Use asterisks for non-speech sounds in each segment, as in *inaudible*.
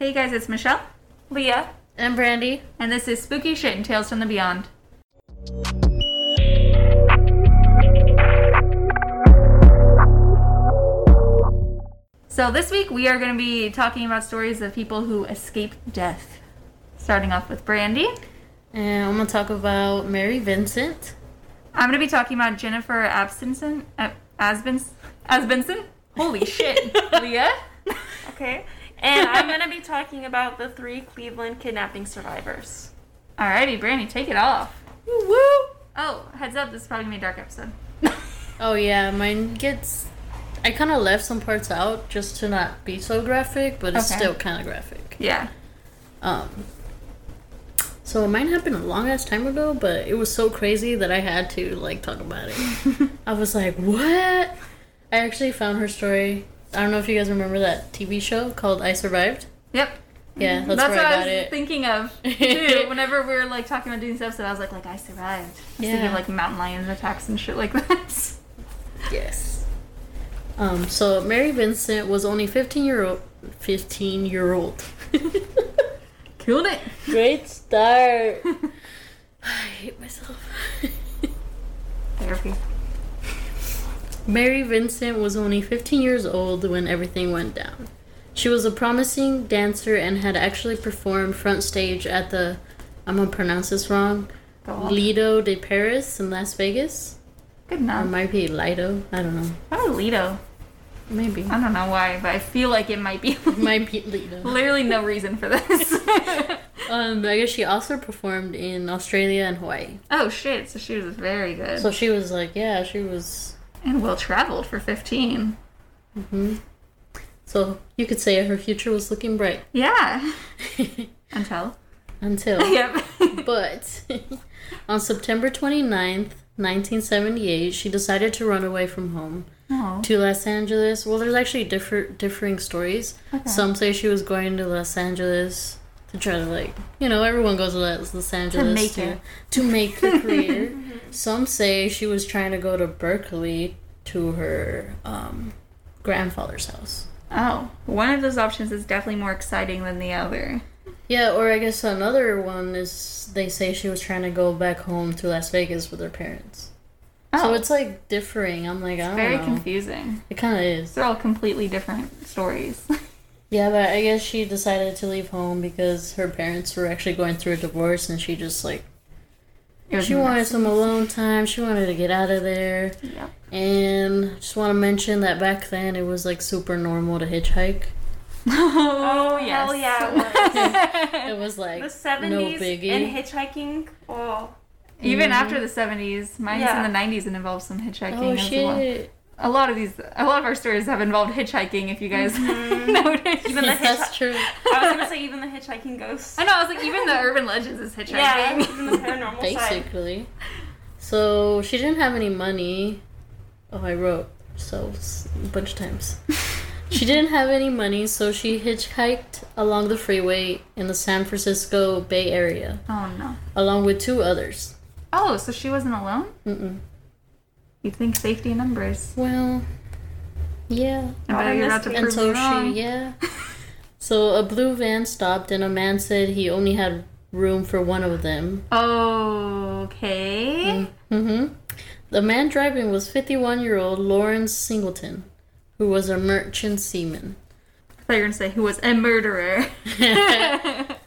Hey guys, it's Michelle, Leah. And Brandy. and this is Spooky Shit and Tales from the Beyond. So this week we are going to be talking about stories of people who escaped death. Starting off with Brandy. And I'm gonna talk about Mary Vincent. I'm going to be talking about Jennifer Abstinson, Asbins, Asbinson. Holy shit, *laughs* Leah. Okay. And I'm going to be talking about the three Cleveland kidnapping survivors. Alrighty, Brandy, take it off. Woo woo! Oh, heads up, this is probably gonna be a dark episode. *laughs* Oh yeah, mine gets. I kind of left some parts out just to not be so graphic, but it's Okay. still kind of graphic. yeah. Um. So mine happened a long ass time ago, but it was so crazy that I had to like talk about it. *laughs* I was like, "What?" I actually found her story. I don't know if you guys remember that TV show called I Survived. Yep. Yeah, that's, That's where what I I, was it. thinking of *laughs* too. Whenever we were like talking about doing this episode, I was like, like I survived. I was thinking Yeah. of like mountain lions attacks and shit like *laughs* that. Yes. Um, so Mary Vincent was only 15 year old. 15 year old. *laughs* Killed it. Great start. *sighs* I hate myself. Therapy. Mary Vincent was only 15 years old when everything went down. She was a promising dancer and had actually performed front stage at the, I'm gonna pronounce this wrong. Lido de Paris in Las Vegas. Good Or it enough. might be Lido. I don't know. Probably Lido. Maybe. I don't know why, but I feel like it might be. *laughs* It might be *laughs* Lido. Literally no reason for this. *laughs* Um, I guess she also performed in Australia and Hawaii. oh shit! So she was very good So she was like, yeah, she was. And well traveled for 15. Mm-hmm. So you could say her future was looking bright Yeah. *laughs* Until. until. *laughs* Yep. But *laughs* on September 29th, 1978, she decided to run away from home oh. to Los Angeles. Well, there's actually different differing stories. Okay. Some say she was going to Los Angeles to try to like, you know, everyone goes to Los Angeles make to, it. to make a *laughs* career. Some say she was trying to go to Berkeley to her um, grandfather's house. Oh, one of those options is definitely more exciting than the other. Yeah, or I guess another one is they say she was trying to go back home to Las Vegas with her parents. Oh, So it's like differing. I'm like, I don't very know. confusing. It kind of is. They're all completely different stories. *laughs* Yeah, but I guess she decided to leave home because her parents were actually going through a divorce, and she just like It was she wanted some alone time. She wanted to get out of there, Yep. and just want to mention that back then it was like super normal to hitchhike. *laughs* Oh, oh, yes. hell yeah, it *laughs* It was like The 70s no biggie. and hitchhiking. Oh, Even mm-hmm. after the 70s, mine's Yeah. in the 90s and involves some hitchhiking oh as well. Shit! A lot of these, a lot of our stories have involved hitchhiking. If you guys mm-hmm. *laughs* noticed, Even the That's hitchhi- true. I was gonna say even the hitchhiking ghosts. I know. I was like, even the urban legends is hitchhiking. Yeah, even the *laughs* paranormal side. Basically. So she didn't have any money. Oh, I wrote so a bunch of times. *laughs* she didn't have any money, so she hitchhiked along the freeway in the San Francisco Bay Area, Oh no. along with two others. Oh, so she wasn't alone. Mm-mm. You'd think safety in numbers. Well, yeah. I bet you're about to prove And so me wrong. she, yeah. *laughs* So a blue van stopped, and a man said he only had room for one of them. Okay. Mm-hmm. The man driving was 51 year old Lawrence Singleton, who was a merchant seaman. I thought you were gonna say who was a murderer. *laughs* *laughs*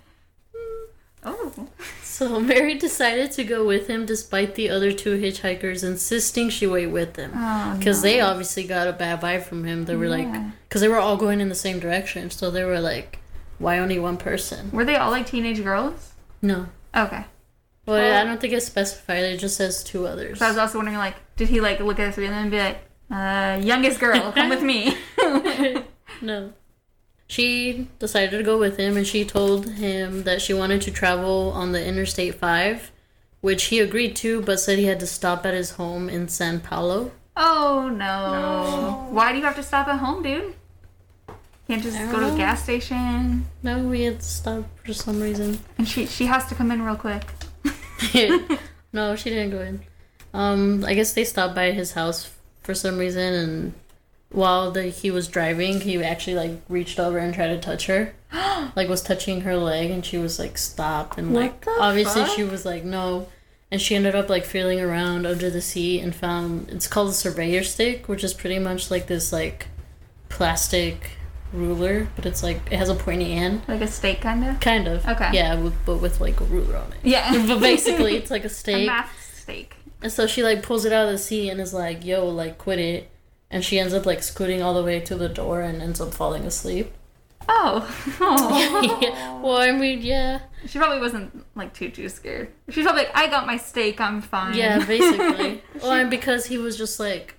So *laughs* Mary decided to go with him despite the other two hitchhikers insisting she wait with them. Oh, Because they obviously got a bad vibe from him. They were like, because they were all going in the same direction. So they were like, why only one person? Were they all like teenage girls? No. Okay. Well, Well- I don't think it's specified. It just says two others. So I was also wondering, like, did he like look at three of them and be like, uh, youngest girl, come with me? *laughs* *laughs* no. She decided to go with him and she told him that she wanted to travel on the Interstate 5, which he agreed to but said he had to stop at his home in San Pablo. oh no. No. Why do you have to stop at home, dude? Can't just go don't to the gas station. No, we had to stop for some reason. And she she has to come in real quick. *laughs* *laughs* no, she didn't go in. Um, I guess they stopped by his house for some reason, and while the, he was driving, he actually like reached over and tried to touch her. *gasps* like was touching her leg and she was like stopped and What like obviously fuck? she was like no and she ended up like feeling around under the seat and found it's called a surveyor stick which is pretty much like this like plastic ruler but it's like it has a pointy end Like a stake kind of. kind of Okay. yeah with, but with like a ruler on it Yeah. but *laughs* basically it's like a a math stake. and so she like pulls it out of the seat and is like yo like quit it and she ends up like scooting all the way to the door and ends up falling asleep *laughs* Oh. Yeah. well i mean yeah She probably wasn't like too too scared. She's probably like, I got my stake, I'm fine. Yeah, basically. *laughs* well, and because he was just like,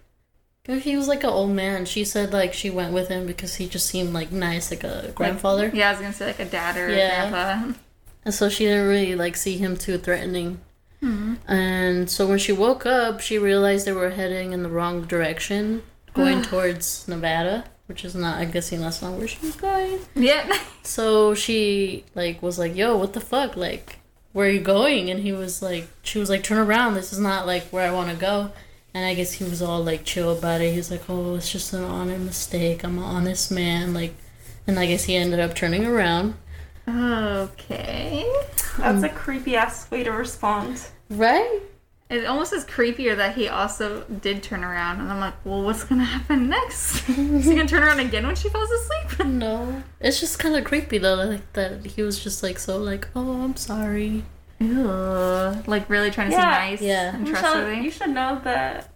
if he was like an old man. She said like she went with him because he just seemed like nice, like a grandfather. yeah, I was gonna say like a dad or Yeah. a grandpa. And so she didn't really like see him too threatening. Hmm. And so when she woke up, she realized they were heading in the wrong direction, going *sighs* towards Nevada, which is not. I'm guessing that's not where she was going. Yeah. *laughs* So she like was like, "Yo, what the fuck? Like, where are you going?" And he was like, "She was like, turn around. This is not like where I want to go." And I guess he was all like chill about it. He was like, "Oh, it's just an honest mistake. I'm an honest man." Like, and I guess he ended up turning around. Okay. That's um, a creepy ass way to respond. Right? It almost is creepier that he also did turn around, and I'm like, well, what's gonna happen next? *laughs* is he gonna turn around again when she falls asleep? *laughs* No, it's just kind of creepy though. Like that he was just like so like, "Oh, I'm sorry." Ew. Like really trying to Yeah. seem nice Yeah. and Michelle, trustworthy. you should know that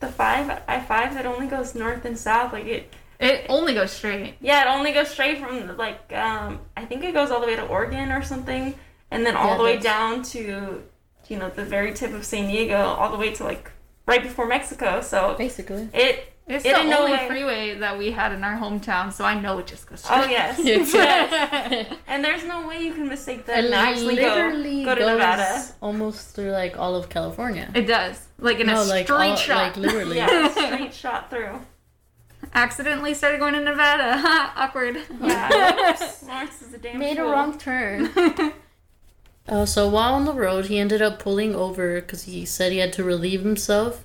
the five I five that only goes north and south. Like it, It only goes straight. yeah, it only goes straight from like um I think it goes all the way to Oregon or something, and then all Yeah, the way down to you know the very tip of San Diego, all the way to like right before Mexico. So Basically. it It's It the in no only way- freeway that we had in our hometown, so I know it just goes straight. oh *laughs* yes, yes. and there's no way you can mistake that and actually literally go to goes Nevada. almost through like all of California. It does. Like in no, a like straight all, shot. like literally. Yeah, straight shot through. Accidentally started going to Nevada. *laughs* Awkward. Yeah, *laughs* Lawrence is a damn Made a wrong turn. Uh, so while on the road, he ended up pulling over because he said he had to relieve himself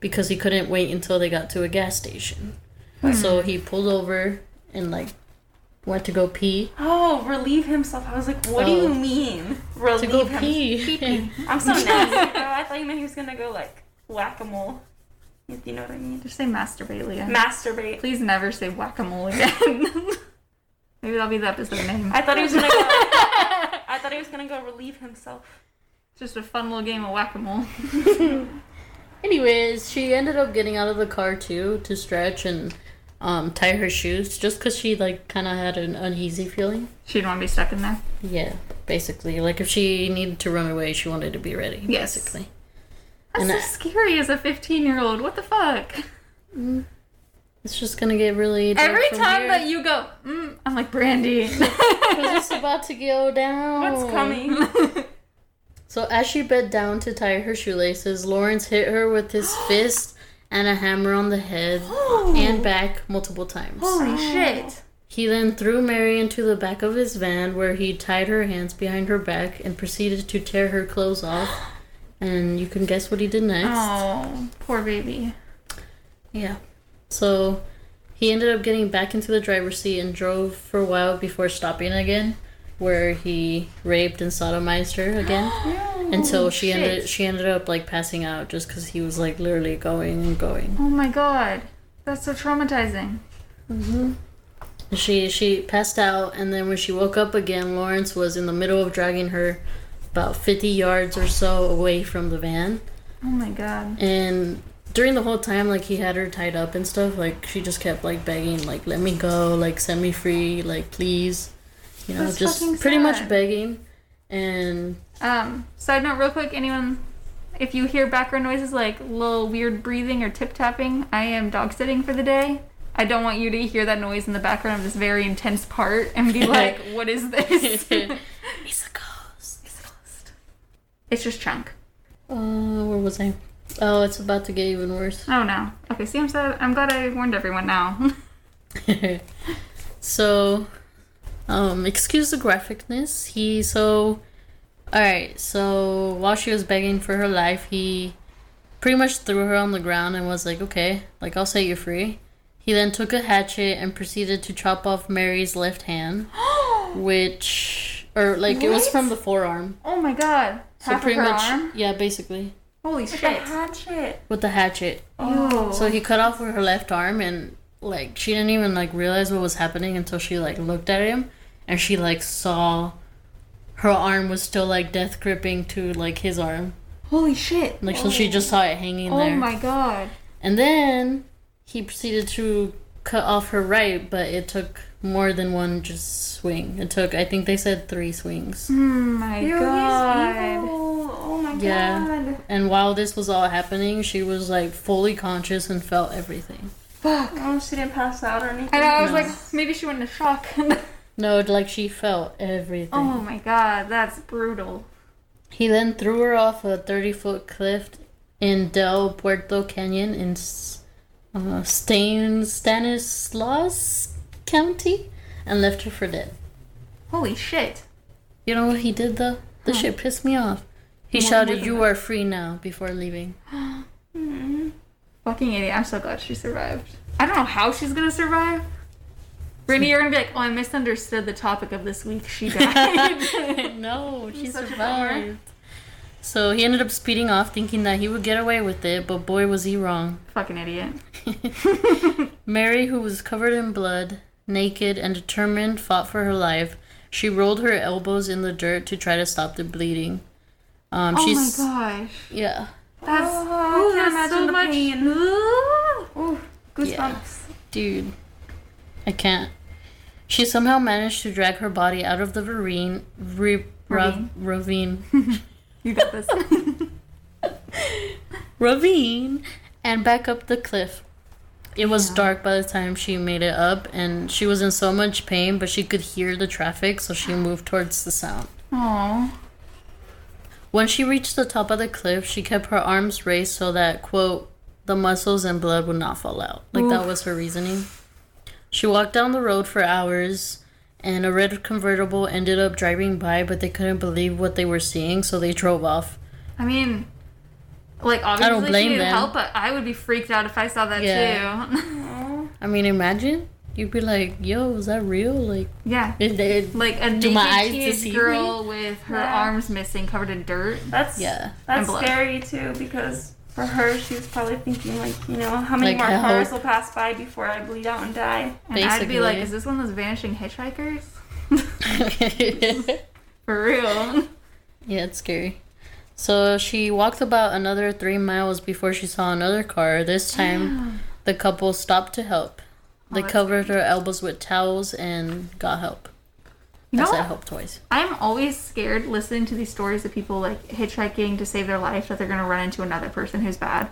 because he couldn't wait until they got to a gas station. So he pulled over and like went to go pee. Oh, relieve himself. I was like, what do Oh. you mean? Relieve To Relieve go him- pee. *laughs* I'm so nasty, bro. I thought you meant he was gonna go like whack a mole. You you know what I mean? Just say masturbate, Leah. Masturbate. Please never say whack a mole again. *laughs* Maybe that'll be the episode name. I thought he was gonna *laughs* go. I thought he was gonna go relieve himself. Just a fun little game of whack a mole. *laughs* Anyways, she ended up getting out of the car too to stretch and um, tie her shoes just because she like kind of had an uneasy feeling. She didn't want to be stuck in there. Yeah, basically, like if she needed to run away, she wanted to be ready. Yes. Basically. That's And so I- scary as a 15 year old. What the fuck? It's just gonna get really dark Every from time here. that you go, mm, I'm like, Brandy. *laughs* 'Cause it's about to go down. What's coming? *laughs* So as she bent down to tie her shoelaces, Lawrence hit her with his *gasps* fist and a hammer on the head *gasps* and back multiple times. Holy shit. He then threw Mary into the back of his van where he tied her hands behind her back and proceeded to tear her clothes off. *gasps* And you can guess what he did next. Oh, poor baby. Yeah. So he ended up getting back into the driver's seat and drove for a while before stopping again, where he raped and sodomized her again *gasps* until she shit. ended she ended up like passing out just because he was like literally going and going. Oh my god. That's so traumatizing. Mhm. She she passed out and then when she woke up again, Lawrence was in the middle of dragging her about fifty yards or so away from the van. Oh my god. And during the whole time, like he had her tied up and stuff, like she just kept like begging, like let me go, like set me free, like please, you know, That's just pretty much begging. And Um, side note, real quick, anyone, if you hear background noises like little weird breathing or tip tapping, I am dog sitting for the day. I don't want you to hear that noise in the background of this very intense part and be *laughs* like, what is this? *laughs* *laughs* He's it's a ghost. it's just Chunk. Uh, where was I? Oh, it's about to get even worse. Oh no. Okay, see, I'm, sad. I'm glad I warned everyone now. *laughs* so, um, excuse the graphicness. He so, all right. So while she was begging for her life, he pretty much threw her on the ground and was like, "Okay, like I'll set you free." He then took a hatchet and proceeded to chop off Mary's left hand. *gasps* which or like it was from the forearm. Oh my god. So pretty much, arm? yeah, basically Holy With a shit. hatchet. with the hatchet. Ew. So he cut off her left arm, and like she didn't even like realize what was happening until she like looked at him, and she like saw her arm was still like death gripping to like his arm. Holy shit. Like so, she just saw it hanging Oh there. my god. And then he proceeded to cut off her right, but it took more than one just swing. It took, I think they said three swings. Oh my Ew, he's god. evil. Oh my Yeah. god. And while this was all happening, she was like fully conscious and felt everything. Fuck. Oh, she didn't pass out or anything. I know, I was No. like, maybe she went into shock. *laughs* No, like she felt everything. oh my god, that's brutal. He then threw her off a 30 foot cliff in Del Puerto Canyon in S- uh, Stan- Stanislaus County and left her for dead. Holy shit. You know what he did though? This shit pissed me off. He What- shouted, You are free now before leaving. *gasps* Mm. Fucking idiot. I'm so glad she survived. I don't know how she's gonna survive. Brittany, you're gonna be like, oh, I misunderstood the topic of this week. She died. *laughs* *laughs* no, she Such a bummer. survived. So he ended up speeding off thinking that he would get away with it, but boy was he wrong. Fucking idiot. *laughs* Mary, who was covered in blood, naked, and determined, fought for her life. She rolled her elbows in the dirt to try to stop the bleeding. Um, Oh she's my gosh. yeah, That's, Oh, I can't that's imagine so the much. pain. Ooh. Ooh, goosebumps. dude, I can't. She somehow managed to drag her body out of the ravine, re, ra- ravine, *laughs* You got this. *laughs* ravine, and back up the cliff. It was Yeah. dark by the time she made it up, and she was in so much pain, but she could hear the traffic, so she moved towards the sound. Aww. When she reached the top of the cliff, she kept her arms raised so that, quote, the muscles and blood would not fall out. Like, that was her reasoning. She walked down the road for hours, and a red convertible ended up driving by, but they couldn't believe what they were seeing, so they drove off. I mean, like obviously blame she needed them. help, but I would be freaked out if I saw that Yeah. too. I mean, imagine. You'd be like, yo, is that real? Like, yeah. it, it, Like a Do my eyes teenage deceive girl with her Yeah. arms missing, covered in dirt. That's Yeah. That's blood. scary too because for her, she was probably thinking like, you know, how many Like, more I cars hope- will pass by before I bleed out and die? And I'd be like, Basically. is this one of those vanishing hitchhikers? *laughs* *laughs* For real. *laughs* Yeah, it's scary. So she walked about another three miles before she saw another car. This time, the couple stopped to help. Oh, they Oh, covered her elbows with towels and got help. You I know said help twice. I'm always scared listening to these stories of people like hitchhiking to save their life that they're gonna run into another person who's bad.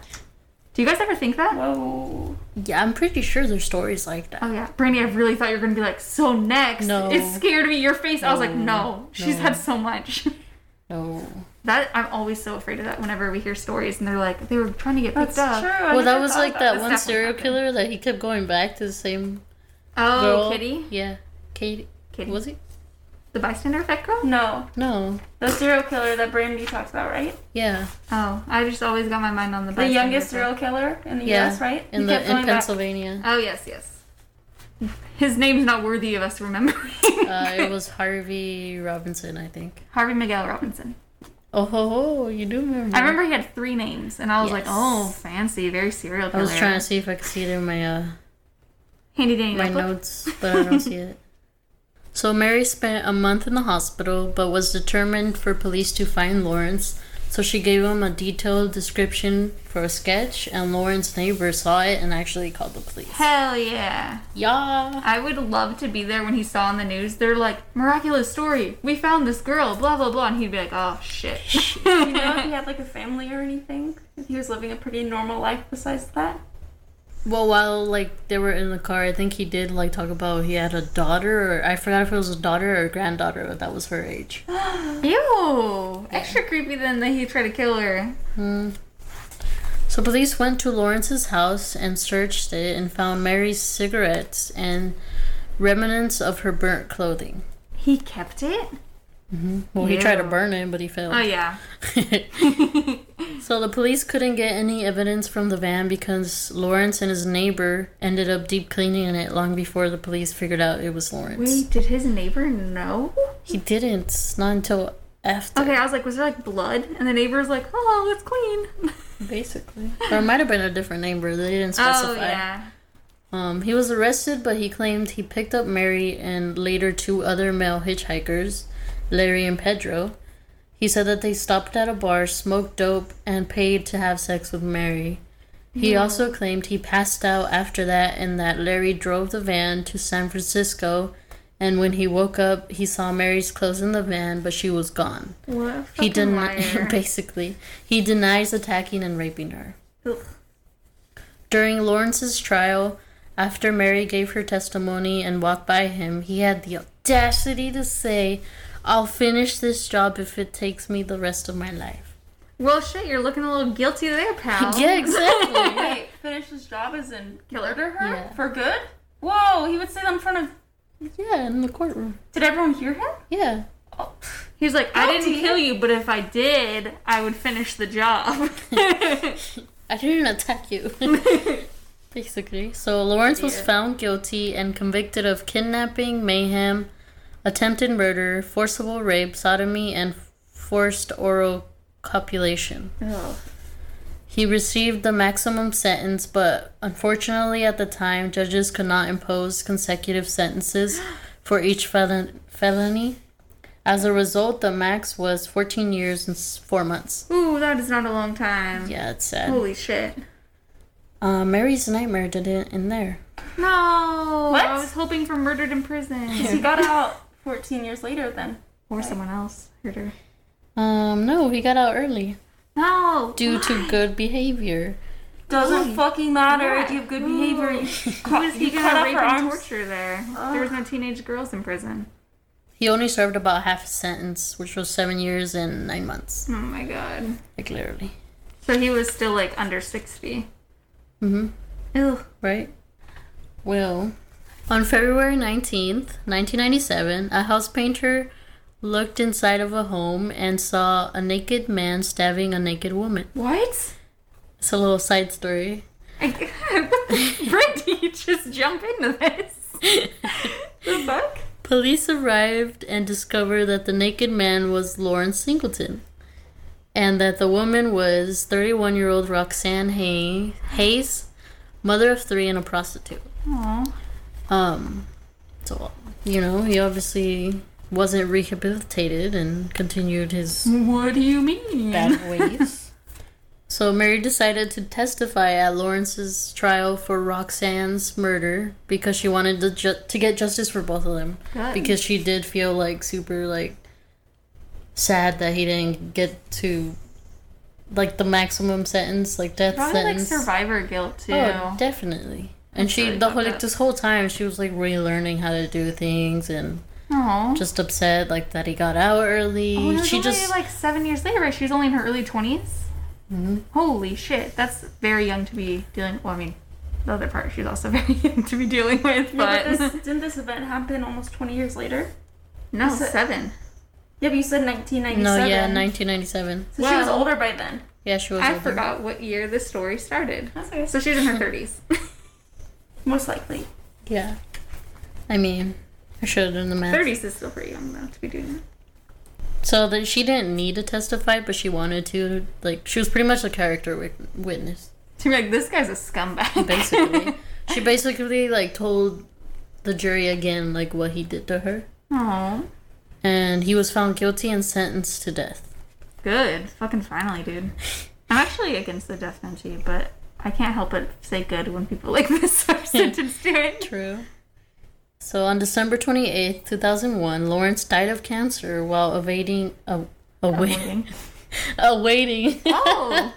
Do you guys ever think that? Whoa. Yeah, I'm pretty sure there's stories like that. Oh yeah, Brandy, I really thought you were gonna be like, so next. No. It scared me. Your face. I was like, No. no. She's No. had so much. *laughs* No. That I'm always so afraid of that. Whenever we hear stories and they're like, they were trying to get That's picked up. That's true. I Well, that was like about that one serial happened. killer that he kept going back to the same Oh, girl. Kitty, Yeah, Katie. Kitty, Was he? the bystander effect girl. No, No. the serial killer that Brandy talks about, right? Yeah, Oh, I just always got my mind on the The bystander youngest effect. serial killer in the yeah. U.S., right? In He the in going back. Pennsylvania. Oh yes, yes. His name's not worthy of us remembering. Uh, it was *laughs* Harvey Robinson, I think. Harvey Miguel Robinson. Oh ho ho! You do remember? I remember he had three names, and I was like, oh, fancy, very serial killer. I was trying to see if I could see it in my uh, Handy dandy my notes, but I don't see it. *laughs* So Mary spent a month in the hospital, but was determined for police to find Lawrence. So she gave him a detailed description for a sketch, and Lawrence's neighbor saw it and actually called the police. Hell yeah. Yeah. I would love to be there when he saw on the news. They're like, miraculous story. We found this girl, blah, blah, blah. And he'd be like, oh, *laughs* shit. You know if he had like a family or anything? If he was living a pretty normal life besides that? Well, while like they were in the car, I think he did like talk about he had a daughter, or I forgot if it was a daughter or a granddaughter, but that was her age. *gasps* Ew. Extra creepy than that he tried to kill her. Hmm. So police went to Lawrence's house and searched it and found Mary's cigarettes and remnants of her burnt clothing. He kept it? Well, he tried to burn it, but he failed. Oh, yeah. *laughs* So the police couldn't get any evidence from the van because Lawrence and his neighbor ended up deep cleaning it long before the police figured out it was Lawrence. Wait, did his neighbor know? He didn't. Not until after. Okay, I was like, was there like blood? And the neighbor's like, oh, it's clean. *laughs* Basically. Or it might have been a different neighbor. They didn't specify. Oh, yeah. Um, he was arrested, but he claimed he picked up Mary and later two other male hitchhikers, Larry and Pedro. He said that they stopped at a bar, smoked dope, and paid to have sex with Mary. He also claimed he passed out after that and that Larry drove the van to San Francisco. And when he woke up, he saw Mary's clothes in the van, but she was gone. What He denied, *laughs* basically, he denies attacking and raping her. Ugh. During Lawrence's trial, after Mary gave her testimony and walked by him, he had the audacity to say, I'll finish this job if it takes me the rest of my life. Well, shit, you're looking a little guilty there, pal. *laughs* Yeah, exactly. *laughs* Wait, finish his job as in murder her Yeah. for good? Whoa, he would say that in front of. yeah, in the courtroom. Did everyone hear him? Yeah. Oh, He's like, I didn't Guilty. kill you, but if I did, I would finish the job. *laughs* I didn't attack you. Basically. So Lawrence was found guilty and convicted of kidnapping, mayhem, attempted murder, forcible rape, sodomy, and forced oral copulation. Ugh. He received the maximum sentence, but unfortunately at the time, judges could not impose consecutive sentences *gasps* for each felon- felony. As a result, the max was 14 years and 4 months. Ooh, that is not a long time. Yeah, it's sad. Holy shit. Uh, Mary's Nightmare didn't end there. No. What? I was hoping for murdered in prison. *laughs* he got out 14 years later then. or someone else hurt her. Um, no, he got out early No. due to good behavior. Doesn't fucking matter Yeah. if you have good behavior. *laughs* You, Who cut, he you cut gonna off rape her and arms. torture there? There was no teenage girls in prison. He only served about half a sentence, which was seven years and nine months. Oh my god. Like literally. So he was still like under 60. Mm-hmm. Ew. Right? Well, on February 19th, 1997, a house painter looked inside of a home and saw a naked man stabbing a naked woman. What? It's a little side story. I, what the frick did you just jump into this? the fuck? Police arrived and discovered that the naked man was Lawrence Singleton. And that the woman was 31 year old Roxanne Hay- Hayes, mother of three and a prostitute. Aw. Um, so, you know, he obviously wasn't rehabilitated and continued his What do you mean? bad *laughs* ways. So Mary decided to testify at Lawrence's trial for Roxanne's murder because she wanted to ju- to get justice for both of them. Because she did feel like super like sad that he didn't get to like the maximum sentence, like death Probably like sentence. survivor guilt too. Oh, definitely. And That's she really the whole like this whole time she was like relearning how to do things and Aw. just upset like that he got out early. Oh, and she only just like seven years later, right? She was only in her early 20s. Mhm. Holy shit, that's very young to be dealing. Well, I mean, the other part she's also *laughs* very young to be dealing with, Yeah, but, but this, *laughs* didn't this event happen almost 20 years later? no, Is it- seven. Yeah, but you said 1997. No, yeah, 1997. So she was older by then. Yeah, she was. I older. forgot what year this story started. That's okay. So she's in her *laughs* 30s. Most likely. Yeah. I mean, I should have done the math. 30s is still pretty young though to be doing that. So that she didn't need to testify, but she wanted to. Like, she was pretty much a character wit- witness, To be like, this guy's a scumbag. basically. *laughs* she basically like told the jury again like what he did to her, Aw. and he was found guilty and sentenced to death. Good. Fucking finally, dude. I'm actually against the death penalty, but I can't help but say good when people *laughs* like this are sentenced to it. True. So on December 28th, 2001, Lawrence died of cancer while evading a, awaiting *laughs* awaiting Oh.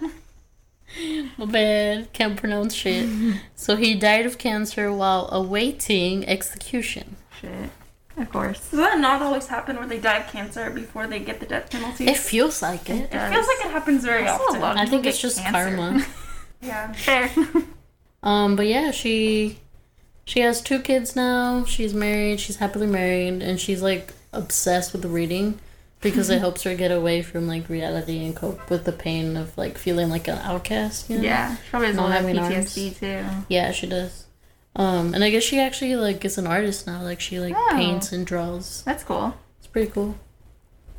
*laughs* my bad can't pronounce shit. so he died of cancer while awaiting execution. Shit. Of course. Does that not always happen where they die of cancer before they get the death penalty? It feels like it. it feels like it happens very a often. I think it's just cancer. karma. Yeah. Fair. *laughs* Um, but yeah, she she has two kids now. She's married. She's happily married, and she's like obsessed with reading. because it helps her get away from like reality and cope with the pain of like feeling like an outcast. You know? Yeah, she probably has a Not lot of having PTSD too. Yeah, she does. Um, and I guess she actually like is an artist now. Like she like Oh. paints and draws. That's cool. It's pretty cool.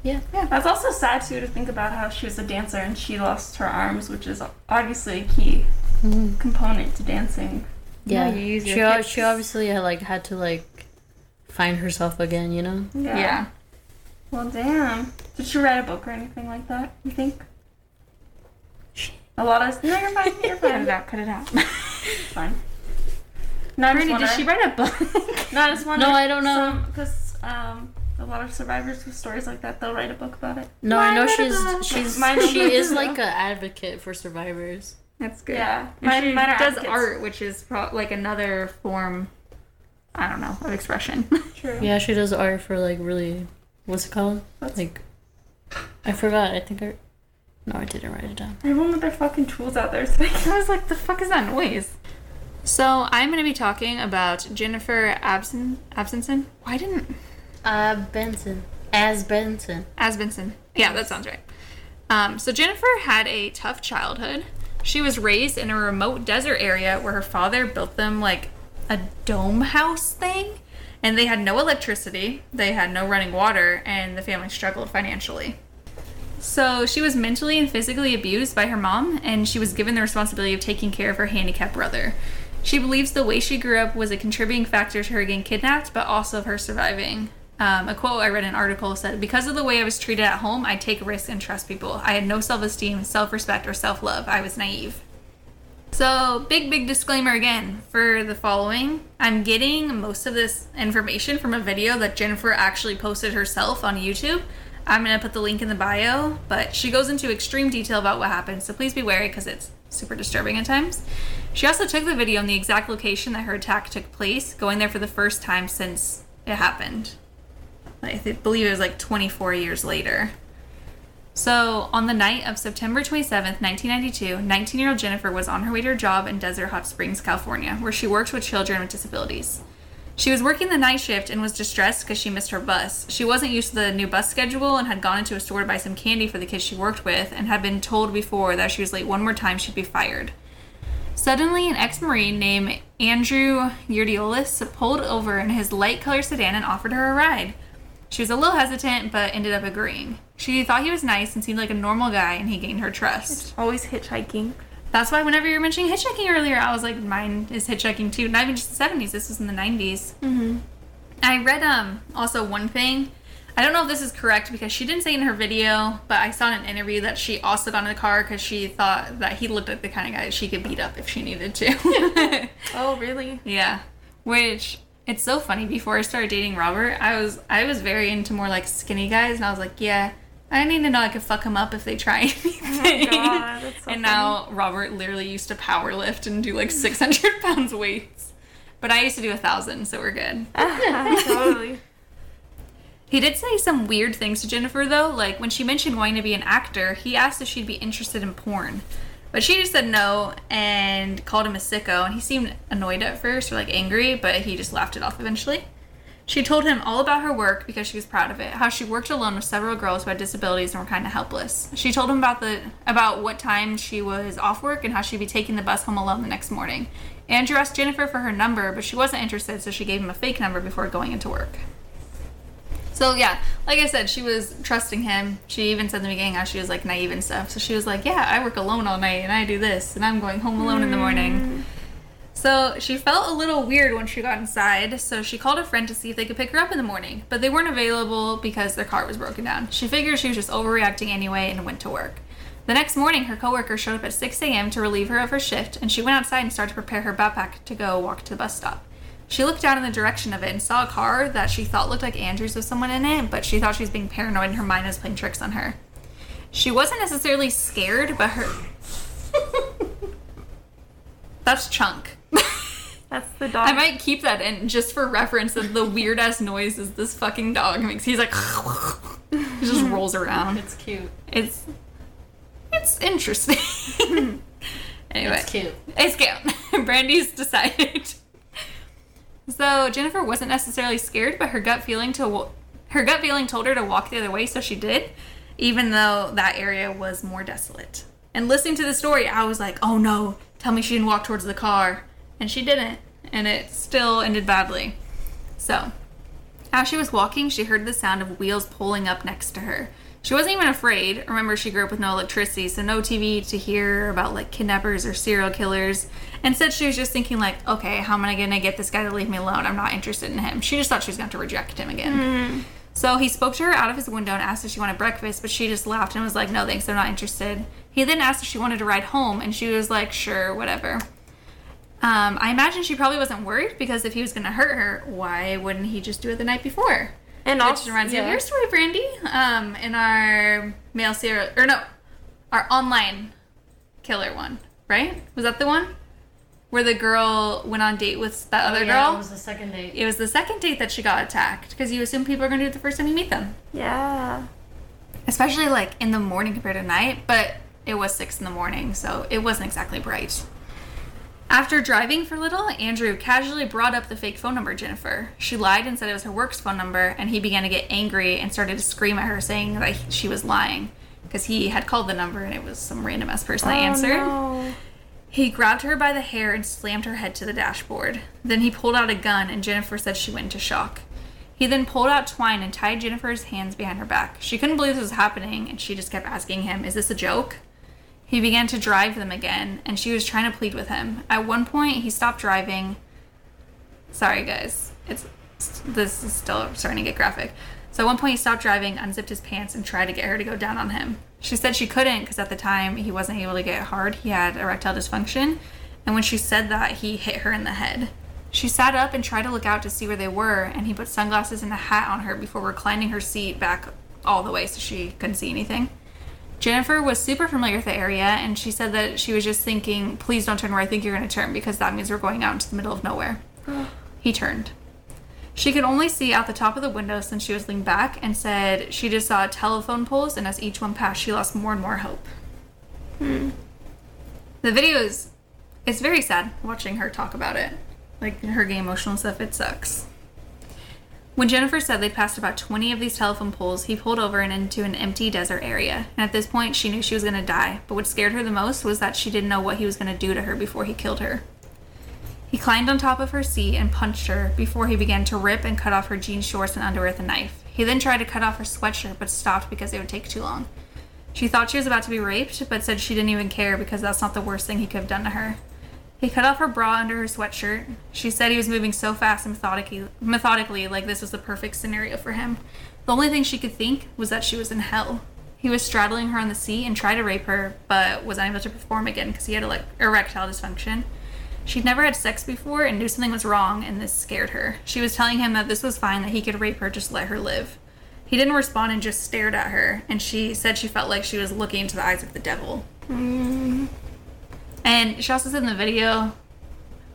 That's also sad too to think about how she was a dancer and she lost her arms, which is obviously a key Mhm. component to dancing. Yeah, Yeah, you use she your o- she obviously had, like had to like find herself again. You know. Yeah. Well, damn. Did she write a book or anything like that? You think? A lot of no, you're fine. You're Cut fine. it out. Cut it out. *laughs* It's fine. No, I Brittany, did she write a book? No, I just wonder. No, I don't know. Because um, a lot of survivors with stories like that, they'll write a book about it. No, I know she's she's Mine she is like an advocate for survivors. That's good. Yeah, And mine, she mine does advocates. art, which is pro- like another form. I don't know of expression. *laughs* True. Yeah, she does art for like really what's it called? What's- Like I forgot. I think I no, I didn't write it down. Everyone with their fucking tools out there *laughs* today. I was like, the fuck is that noise? So I'm going to be talking about Jennifer Abson Absenson. Why didn't Uh, Benson as Benson. As Benson. Yeah, that sounds right. Um, so Jennifer had a tough childhood. She was raised in a remote desert area where her father built them like a dome house thing, and they had no electricity, they had no running water, and the family struggled financially. So she was mentally and physically abused by her mom, and she was given the responsibility of taking care of her handicapped brother. She believes the way she grew up was a contributing factor to her getting kidnapped, but also of her surviving. Um, a quote I read in an article said, Because of the way I was treated at home, I take risks and trust people. I had no self esteem, self respect, or self love. I was naive. So, big, big disclaimer again for the following. I'm getting most of this information from a video that Jennifer actually posted herself on YouTube. I'm going to put the link in the bio, but she goes into extreme detail about what happened, so please be wary because it's super disturbing at times. She also took the video in the exact location that her attack took place, going there for the first time since it happened. I believe it was like 24 years later. So, on the night of September 27th, 1992, 19 year old Jennifer was on her way to her job in Desert Hot Springs, California, where she worked with children with disabilities. She was working the night shift and was distressed because she missed her bus. She wasn't used to the new bus schedule and had gone into a store to buy some candy for the kids she worked with and had been told before that if she was late one more time, she'd be fired. Suddenly, an ex Marine named Andrew Urdiales pulled over in his light colored sedan and offered her a ride. She was a little hesitant, but ended up agreeing. She thought he was nice and seemed like a normal guy, and he gained her trust. Always hitchhiking. That's why whenever you were mentioning hitchhiking earlier, I was like, mine is hitchhiking too. Not even just the 70s, this was in the 90s. Mm-hmm. I read um also one thing. I don't know if this is correct because she didn't say in her video, but I saw in an interview that she also got in the car because she thought that he looked like the kind of guy she could beat up if she needed to. *laughs* *laughs* Oh, really? yeah, which it's so funny. Before I started dating Robert, I was I was very into more like skinny guys, and I was like, yeah, I need to know I could fuck them up if they try *laughs* anything. Oh my god, that's so and now Robert literally used to power lift and do like 600 *laughs* pounds weights. But I used to do a thousand, so we're good. funny. *laughs* totally. He did say some weird things to Jennifer though, like when she mentioned wanting to be an actor, he asked if she'd be interested in porn. But she just said no and called him a sicko, and he seemed annoyed at first or like angry, but he just laughed it off eventually. She told him all about her work because she was proud of it, how she worked alone with several girls who had disabilities and were kind of helpless. She told him about the about what time she was off work and how she'd be taking the bus home alone the next morning. Andrew asked Jennifer for her number, but she wasn't interested, so she gave him a fake number before going into work. So yeah, like I said, she was trusting him. She even said in the beginning how she was like naive and stuff. So she was like, "Yeah, I work alone all night, and I do this, and I'm going home alone in the morning." Hmm. So she felt a little weird when she got inside. So she called a friend to see if they could pick her up in the morning, but they weren't available because their car was broken down. She figured she was just overreacting anyway and went to work. The next morning, her coworker showed up at 6 a.m. to relieve her of her shift, and she went outside and started to prepare her backpack to go walk to the bus stop. She looked down in the direction of it and saw a car that she thought looked like Andrew's with someone in it, but she thought she was being paranoid and her mind was playing tricks on her. She wasn't necessarily scared, but her. *laughs* That's Chunk. That's the dog. I might keep that in just for reference of the weird ass noises this fucking dog makes. He's like. he *laughs* just rolls around. It's cute. It's. It's interesting. *laughs* anyway. It's cute. It's cute. Brandy's decided. So Jennifer wasn't necessarily scared, but her gut feeling to Her gut feeling told her to walk the other way, so she did, even though that area was more desolate. And listening to the story, I was like, oh no, tell me she didn't walk towards the car. And she didn't, and it still ended badly. So, as she was walking, she heard the sound of wheels pulling up next to her. She wasn't even afraid. Remember, she grew up with no electricity, so no TV to hear about like kidnappers or serial killers. Instead, she was just thinking like, okay, how am I gonna get this guy to leave me alone? I'm not interested in him. She just thought she was going to reject him again. So he spoke to her out of his window and asked if she wanted breakfast, but she just laughed and was like, no thanks, I'm not interested. He then asked if she wanted to ride home, and she was like, sure, whatever. Um, I imagine she probably wasn't worried because if he was going to hurt her, why wouldn't he just do it the night before? And Which also, reminds me of yeah. your story, Brandy. Um, in our male serial, or no, our online killer one, right? Was that the one where the girl went on date with that other Oh, yeah, girl? It was the second date. It was the second date that she got attacked because you assume people are going to do it the first time you meet them, Yeah. especially like in the morning compared to night. But it was six in the morning, so it wasn't exactly bright. After driving for a little, Andrew casually brought up the fake phone number Jennifer. She lied and said it was her work's phone number, and he began to get angry and started to scream at her, saying that she was lying because he had called the number and it was some random ass person that oh, answered. Oh, no. He grabbed her by the hair and slammed her head to the dashboard. Then he pulled out a gun, and Jennifer said she went into shock. He then pulled out twine and tied Jennifer's hands behind her back. She couldn't believe this was happening, and she just kept asking him, Is this a joke? He began to drive them again, and she was trying to plead with him. At one point, he stopped driving. Sorry, guys. It's this is still starting to get graphic. So at one point, he stopped driving, unzipped his pants, and tried to get her to go down on him. She said she couldn't because at the time he wasn't able to get hard. He had erectile dysfunction, and when she said that, he hit her in the head. She sat up and tried to look out to see where they were, and he put sunglasses and a hat on her before reclining her seat back all the way so she couldn't see anything. Jennifer was super familiar with the area, and she said that she was just thinking, please don't turn where I think you're going to turn because that means we're going out into the middle of nowhere. he turned. She could only see out the top of the window since she was leaned back and said she just saw telephone poles, and as each one passed, she lost more and more hope. Hmm. The video is it's very sad watching her talk about it. Like her getting emotional and stuff, it sucks. When Jennifer said they'd passed about 20 of these telephone poles, he pulled over and into an empty desert area. And at this point, she knew she was going to die. But what scared her the most was that she didn't know what he was going to do to her before he killed her. He climbed on top of her seat and punched her before he began to rip and cut off her jean shorts and underwear with a knife. He then tried to cut off her sweatshirt but stopped because it would take too long. She thought she was about to be raped, but said she didn't even care because that's not the worst thing he could have done to her. He cut off her bra under her sweatshirt. She said he was moving so fast and methodically, methodically, like this was the perfect scenario for him. The only thing she could think was that she was in hell. He was straddling her on the seat and tried to rape her, but was unable to perform again because he had like erectile dysfunction. She'd never had sex before and knew something was wrong, and this scared her. She was telling him that this was fine, that he could rape her, just let her live. He didn't respond and just stared at her, and she said she felt like she was looking into the eyes of the devil. Mm. And she also said in the video,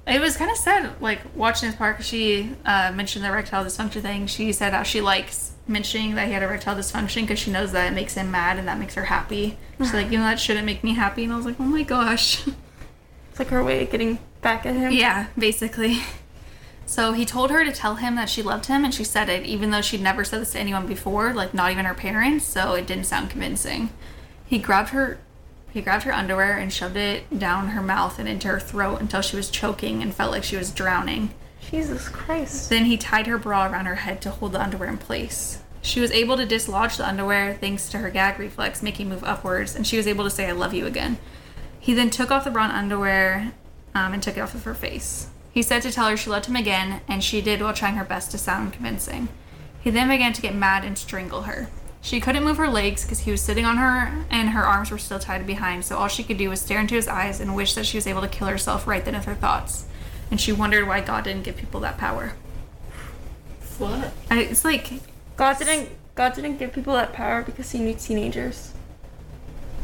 it was kind of sad, like watching this part. 'cause she uh, mentioned the erectile dysfunction thing. She said how she likes mentioning that he had erectile dysfunction because she knows that it makes him mad and that makes her happy. She's like, you know, that shouldn't make me happy. And I was like, oh my gosh. *laughs* It's like her way of getting back at him. Yeah, basically. So he told her to tell him that she loved him, and she said it, even though she'd never said this to anyone before, like not even her parents. So it didn't sound convincing. He grabbed her, he grabbed her underwear and shoved it down her mouth and into her throat until she was choking and felt like she was drowning. Jesus Christ. Then he tied her bra around her head to hold the underwear in place. She was able to dislodge the underwear thanks to her gag reflex, making it move upwards, and she was able to say, I love you again. He then took off the brown underwear um, and took it off of her face. He said to tell her she loved him again, and she did while trying her best to sound convincing. He then began to get mad and strangle her. She couldn't move her legs because he was sitting on her, and her arms were still tied behind, so all she could do was stare into his eyes and wish that she was able to kill herself right then with her thoughts. And she wondered why God didn't give people that power. What? I, it's like, God didn't God didn't give people that power because he knew teenagers.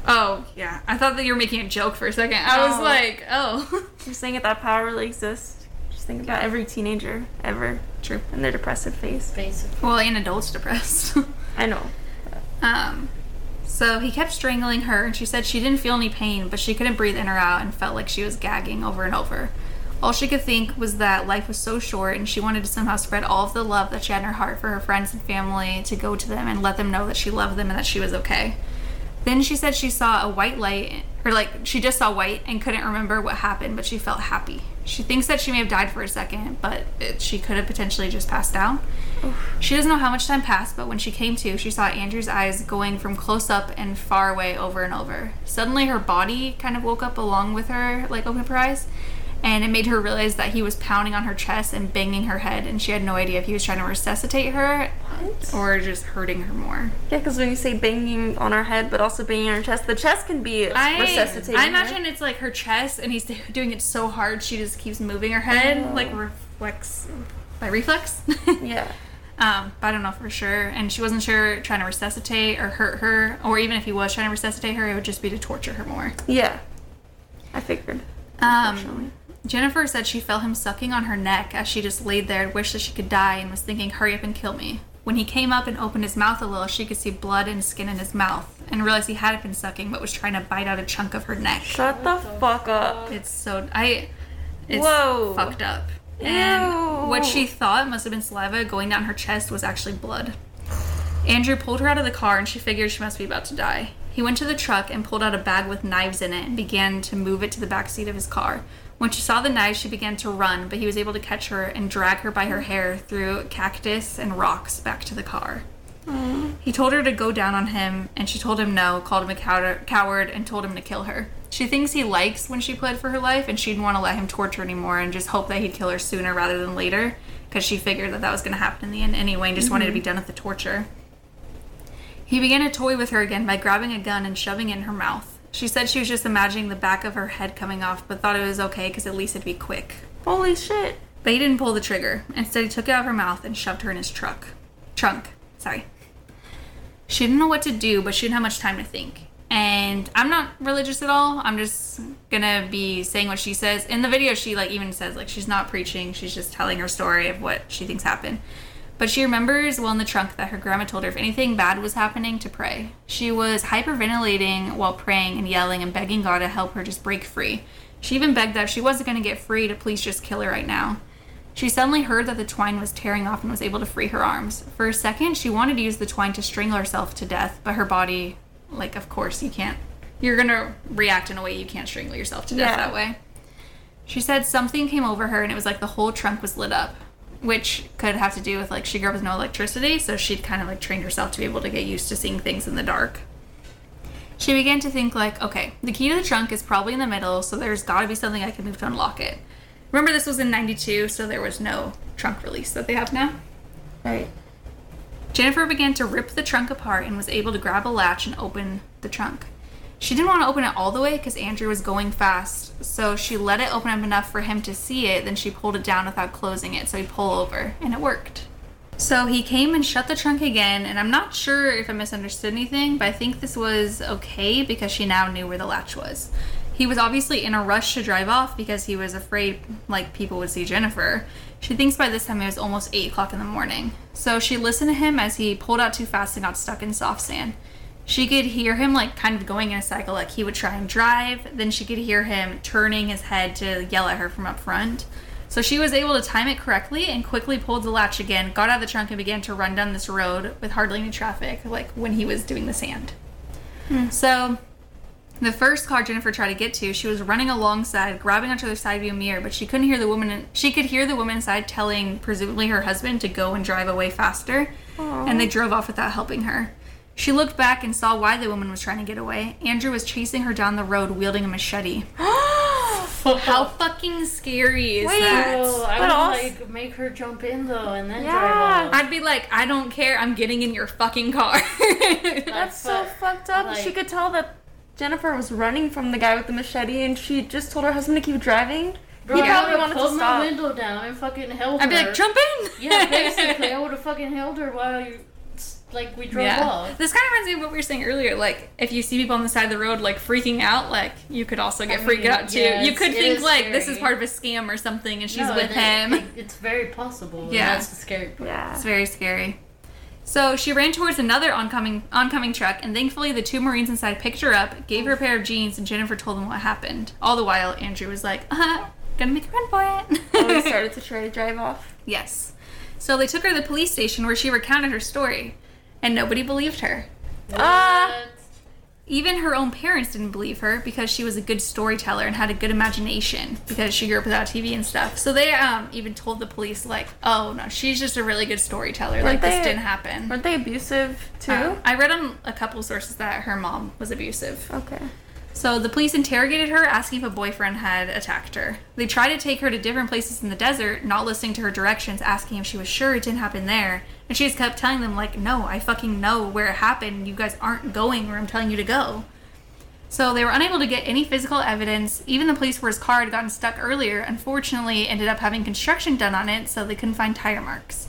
oh, yeah. I thought that you were making a joke for a second. I was like, oh. *laughs* I'm saying that that power really exists. Just think about every teenager ever True. in their depressive phase. Basically. Well, and adults depressed. *laughs* I know. Um, so he kept strangling her, and she said she didn't feel any pain, but she couldn't breathe in or out and felt like she was gagging over and over. All she could think was that life was so short and she wanted to somehow spread all of the love that she had in her heart for her friends and family to go to them and let them know that she loved them and that she was okay. Then she said she saw a white light, or like she just saw white and couldn't remember what happened, but she felt happy. She thinks that she may have died for a second, but it, she could have potentially just passed out. She doesn't know how much time passed, but when she came to, she saw Andrew's eyes going from close up and far away over and over. Suddenly, her body kind of woke up along with her, like opened up her eyes, and it made her realize that he was pounding on her chest and banging her head, and she had no idea if he was trying to resuscitate her What? or just hurting her more. Yeah, because when you say banging on her head, but also banging on her chest, the chest can be I, resuscitating. I her. imagine it's like her chest, and he's *laughs* doing it so hard she just keeps moving her head, Oh. like reflex by reflex. *laughs* Yeah. Um, but I don't know for sure. And she wasn't sure trying to resuscitate or hurt her, or even if he was trying to resuscitate her, it would just be to torture her more. Yeah. I figured. Um, Jennifer said she felt him sucking on her neck as she just laid there and wished that she could die and was thinking, hurry up and kill me. When he came up and opened his mouth a little, she could see blood and skin in his mouth and realized he hadn't been sucking but was trying to bite out a chunk of her neck. Shut the fuck up. It's so I it's Whoa. fucked up. And Ew. what she thought must have been saliva going down her chest was actually blood. Andrew pulled her out of the car and she figured she must be about to die. He went to the truck and pulled out a bag with knives in it and began to move it to the back seat of his car. When she saw the knives, she began to run, but he was able to catch her and drag her by her hair through cactus and rocks back to the car. He told her to go down on him, and she told him no, called him a coward, and told him to kill her. She thinks he likes when she pled for her life, and she didn't want to let him torture anymore, and just hope that he'd kill her sooner rather than later, because she figured that that was going to happen in the end anyway, and just wanted to be mm-hmm. done with the torture. He began to toy with her again by grabbing a gun and shoving it in her mouth. She said she was just imagining the back of her head coming off, but thought it was okay because at least it'd be quick. Holy shit. But he didn't pull the trigger. Instead, he took it out of her mouth and shoved her in his truck. Trunk. Sorry. She didn't know what to do, but she didn't have much time to think. And I'm not religious at all. I'm just gonna be saying what she says. In the video, she like even says like she's not preaching. She's just telling her story of what she thinks happened. But she remembers well in the trunk that her grandma told her if anything bad was happening to pray. She was hyperventilating while praying and yelling and begging God to help her just break free. She even begged that if she wasn't to get free to please just kill her right now. She suddenly heard that the twine was tearing off and was able to free her arms. For a second, she wanted to use the twine to strangle herself to death, but her body, like, of course, you can't. You're gonna react in a way you can't strangle yourself to death Yeah. that way. She said something came over her and it was like the whole trunk was lit up, which could have to do with like she grew up with no electricity, so she'd kind of like trained herself to be able to get used to seeing things in the dark. She began to think like, okay, the key to the trunk is probably in the middle, so there's got to be something I can move to unlock it. Remember this was in 92, so there was no trunk release that they have now. Right. Jennifer began to rip the trunk apart and was able to grab a latch and open the trunk. She didn't want to open it all the way because Andrew was going fast, so she let it open up enough for him to see it, then she pulled it down without closing it so he pulled over, and it worked. So he came and shut the trunk again, and I'm not sure if I misunderstood anything, but I think this was okay because she now knew where the latch was. He was obviously in a rush to drive off because he was afraid like people would see Jennifer. She thinks by this time it was almost 8 o'clock in the morning. So she listened to him as he pulled out too fast and got stuck in soft sand. She could hear him like kind of going in a cycle, like he would try and drive, then she could hear him turning his head to yell at her from up front. So she was able to time it correctly and quickly pulled the latch again, got out of the trunk, and began to run down this road with hardly any traffic, like when he was doing the sand. Hmm. So the first car Jennifer tried to get to, she was running alongside, grabbing onto the side view mirror, but she couldn't hear the woman. In, she could hear the woman inside telling, presumably her husband, to go and drive away faster, and they drove off without helping her. She looked back and saw why the woman was trying to get away. Andrew was chasing her down the road wielding a machete. *gasps* How fucking scary is Wait. that? I But would also- like make her jump in though and then Yeah. drive off. I'd be like, I don't care. I'm getting in your fucking car. *laughs* That's so fucked up. like- she could tell that Jennifer was running from the guy with the machete and she just told her husband to keep driving. Bro, he I probably would've wanted to pulled my stop. window down and fucking held I'd be her. like, jump in. Yeah, *laughs* basically, I would have fucking held her while you, like, we drove Yeah. off. This kind of reminds me of what we were saying earlier. Like, if you see people on the side of the road, like, freaking out, like, you could also get I freaked mean, out, too. yeah, you could think, is like, this is part of a scam or something, and she's No, with and him. it- it- it's very possible. Yeah. Yeah, that's the scary part. Yeah. It's very scary. So she ran towards another oncoming oncoming truck, and thankfully the two Marines inside picked her up, gave her a pair of jeans, and Jennifer told them what happened. All the while, Andrew was like, uh, gonna make a run for it. *laughs* Oh, we *laughs* started to try to drive off. yes. So they took her to the police station where she recounted her story, and nobody believed her. Ah. Even her own parents didn't believe her because she was a good storyteller and had a good imagination because she grew up without TV and stuff. So they um, even told the police like, "Oh no, she's just a really good storyteller. Like Weren't this they- didn't happen." Weren't they abusive too? Uh, I read on a couple sources that her mom was abusive. okay. So the police interrogated her, asking if a boyfriend had attacked her. They tried to take her to different places in the desert, not listening to her directions, asking if she was sure it didn't happen there. And she just kept telling them, like, no, I fucking know where it happened. You guys aren't going where I'm telling you to go. So they were unable to get any physical evidence. Even the place where his car had gotten stuck earlier, unfortunately, ended up having construction done on it, so they couldn't find tire marks.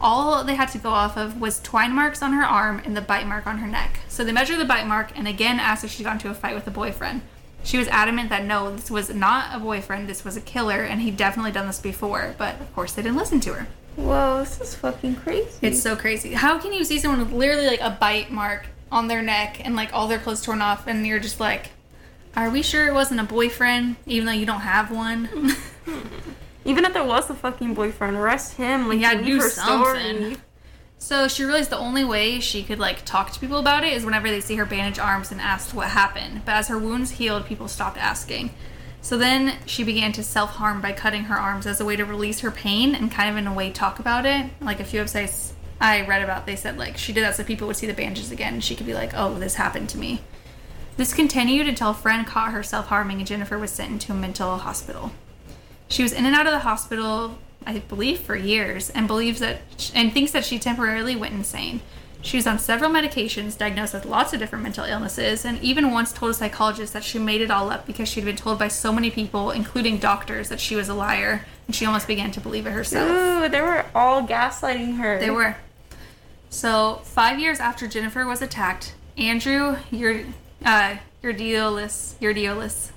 All they had to go off of was twine marks on her arm and the bite mark on her neck. So they measured the bite mark and again asked if she got into a fight with a boyfriend. She was adamant that no, this was not a boyfriend, this was a killer, and he'd definitely done this before. But of course, they didn't listen to her. Whoa, this is fucking crazy. It's so crazy. How can you see someone with literally like a bite mark on their neck and like all their clothes torn off, and you're just like, are we sure it wasn't a boyfriend, even though you don't have one? *laughs* Even if there was a fucking boyfriend, arrest him. Like, Yeah, do something. story. So she realized the only way she could like talk to people about it is whenever they see her bandaged arms and asked what happened. But as her wounds healed, people stopped asking. So then she began to self harm by cutting her arms as a way to release her pain and kind of in a way talk about it. Like a few websites I read about, they said like she did that so people would see the bandages again and she could be like, oh, this happened to me. This continued until a friend caught her self harming and Jennifer was sent into a mental hospital. She was in and out of the hospital, I believe, for years, and believes that and thinks that she temporarily went insane. She was on several medications, diagnosed with lots of different mental illnesses, and even once told a psychologist that she made it all up because she'd been told by so many people, including doctors, that she was a liar, and she almost began to believe it herself. Ooh, they were all gaslighting her. They were. So five years after Jennifer was attacked, Andrew Ur- uh, Urdiales, Urdiales, oops,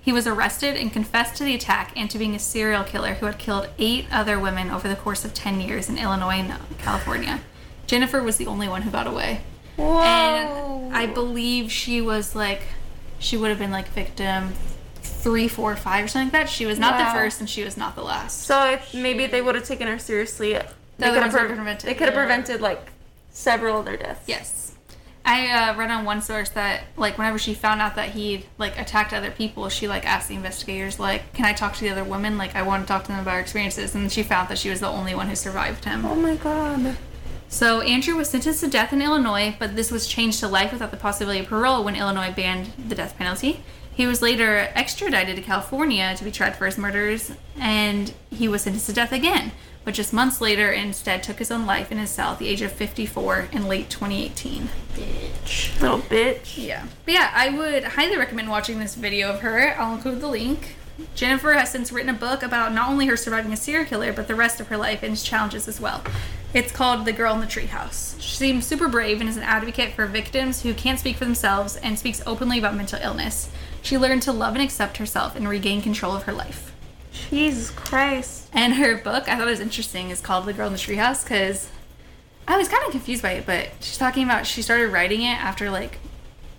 he was arrested and confessed to the attack and to being a serial killer who had killed eight other women over the course of 10 years in Illinois and California. Jennifer was the only one who got away. Whoa. And I believe she was like, she would have been like victim three, four, five, or something like that. She was not Wow. the first and she was not the last. So if maybe they would have taken her seriously, they could have pre- prevented, They could have prevented like several other deaths. Yes. I uh, read on one source that like whenever she found out that he'd like attacked other people, she like asked the investigators like, "Can I talk to the other women? Like, I want to talk to them about her experiences." And she found that she was the only one who survived him. Oh my god. So Andrew was sentenced to death in Illinois, but this was changed to life without the possibility of parole when Illinois banned the death penalty. He was later extradited to California to be tried for his murders, and he was sentenced to death again, but just months later instead took his own life in his cell at the age of 54 in late 2018. Bitch. Little bitch. Yeah. But yeah, I would highly recommend watching this video of her. I'll include the link. Jennifer has since written a book about not only her surviving a serial killer, but the rest of her life and its challenges as well. It's called The Girl in the Treehouse. She seems super brave and is an advocate for victims who can't speak for themselves and speaks openly about mental illness. She learned to love and accept herself and regain control of her life. Jesus Christ. And her book, I thought it was interesting, is called The Girl in the Treehouse because I was kind of confused by it, but she's talking about she started writing it after like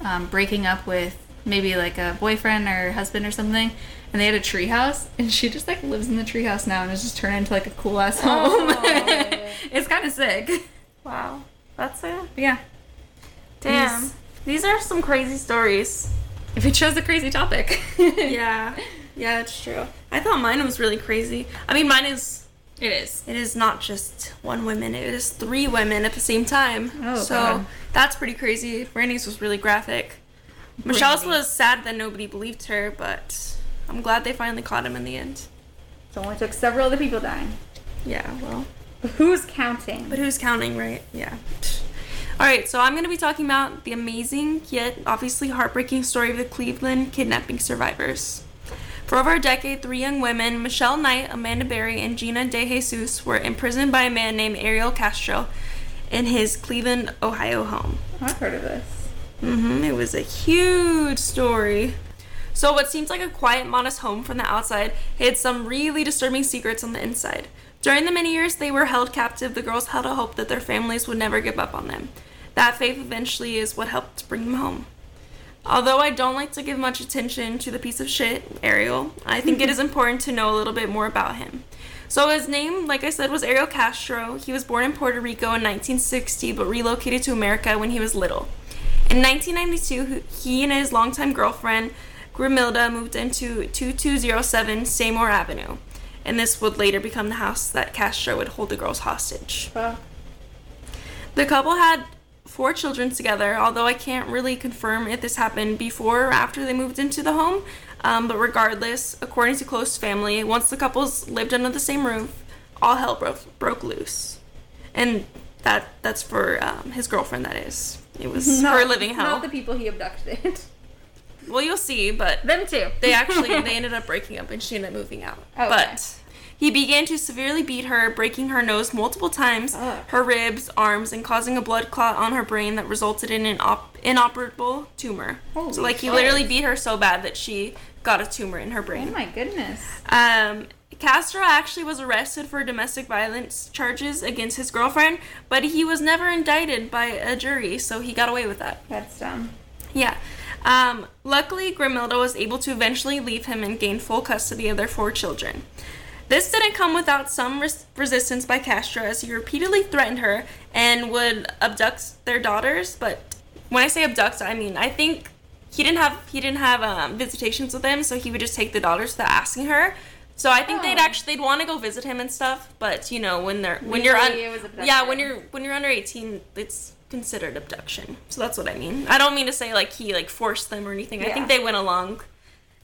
um, breaking up with maybe like a boyfriend or husband or something, and they had a treehouse, and she just like lives in the treehouse now and has just turned into like a cool ass home. Oh. *laughs* it's kind of sick. Wow. That's it. Yeah, Damn. These- These are some crazy stories. if it chose a crazy topic. *laughs* Yeah. Yeah, it's true. I thought mine was really crazy. I mean, mine is it is. it is not just one woman, it is three women at the same time. Oh, so God. that's pretty crazy. Brandy's was really graphic. Michelle's Brandy. was sad that nobody believed her, but I'm glad they finally caught him in the end. It only took several other people dying. Yeah, well. But who's counting? But who's counting, right? Yeah. All right, so I'm going to be talking about the amazing yet obviously heartbreaking story of the Cleveland kidnapping survivors. For over a decade, three young women, Michelle Knight, Amanda Berry, and Gina De Jesus, were imprisoned by a man named Ariel Castro in his Cleveland, Ohio home. I've heard of this. Mm-hmm. It was a huge story. So, what seems like a quiet, modest home from the outside hid some really disturbing secrets on the inside. During the many years they were held captive, the girls held a hope that their families would never give up on them. That faith eventually is what helped bring them home. Although I don't like to give much attention to the piece of shit, Ariel, I think it *laughs* is important to know a little bit more about him. So his name, like I said, was Ariel Castro. He was born in Puerto Rico in 1960, but relocated to America when he was little. In 1992, he and his longtime girlfriend, Grimilda, moved into 2207 Seymour Avenue. And this would later become the house that Castro would hold the girls hostage. The couple had four children together, although I can't really confirm if this happened before or after they moved into the home. Um, but regardless, according to close family, once the couples lived under the same roof, all hell broke, broke loose. And that that's for um, his girlfriend, that is. It was *laughs* her living hell. Not the people he abducted. well, you'll see, but Them too. they actually *laughs* they ended up breaking up and she ended up moving out. Okay. But he began to severely beat her, breaking her nose multiple times, Ugh. her ribs, arms, and causing a blood clot on her brain that resulted in an op- inoperable tumor. Holy so like he shit. literally beat her so bad that she got a tumor in her brain. Oh my goodness. Um, Castro actually was arrested for domestic violence charges against his girlfriend, but he was never indicted by a jury, so he got away with that. That's dumb. Yeah. Um, luckily, Grimilda was able to eventually leave him and gain full custody of their four children. This didn't come without some res- resistance by Castro, as he repeatedly threatened her and would abduct their daughters. But when I say abduct, I mean I think he didn't have he didn't have um, visitations with them, so he would just take the daughters without asking her. So I think they'd Oh. actually they'd want to go visit him and stuff. But you know when they're when you're un- Legally, it was abduction. yeah when you're when you're under 18 it's considered abduction so that's what i mean i don't mean to say like he like forced them or anything i think they went along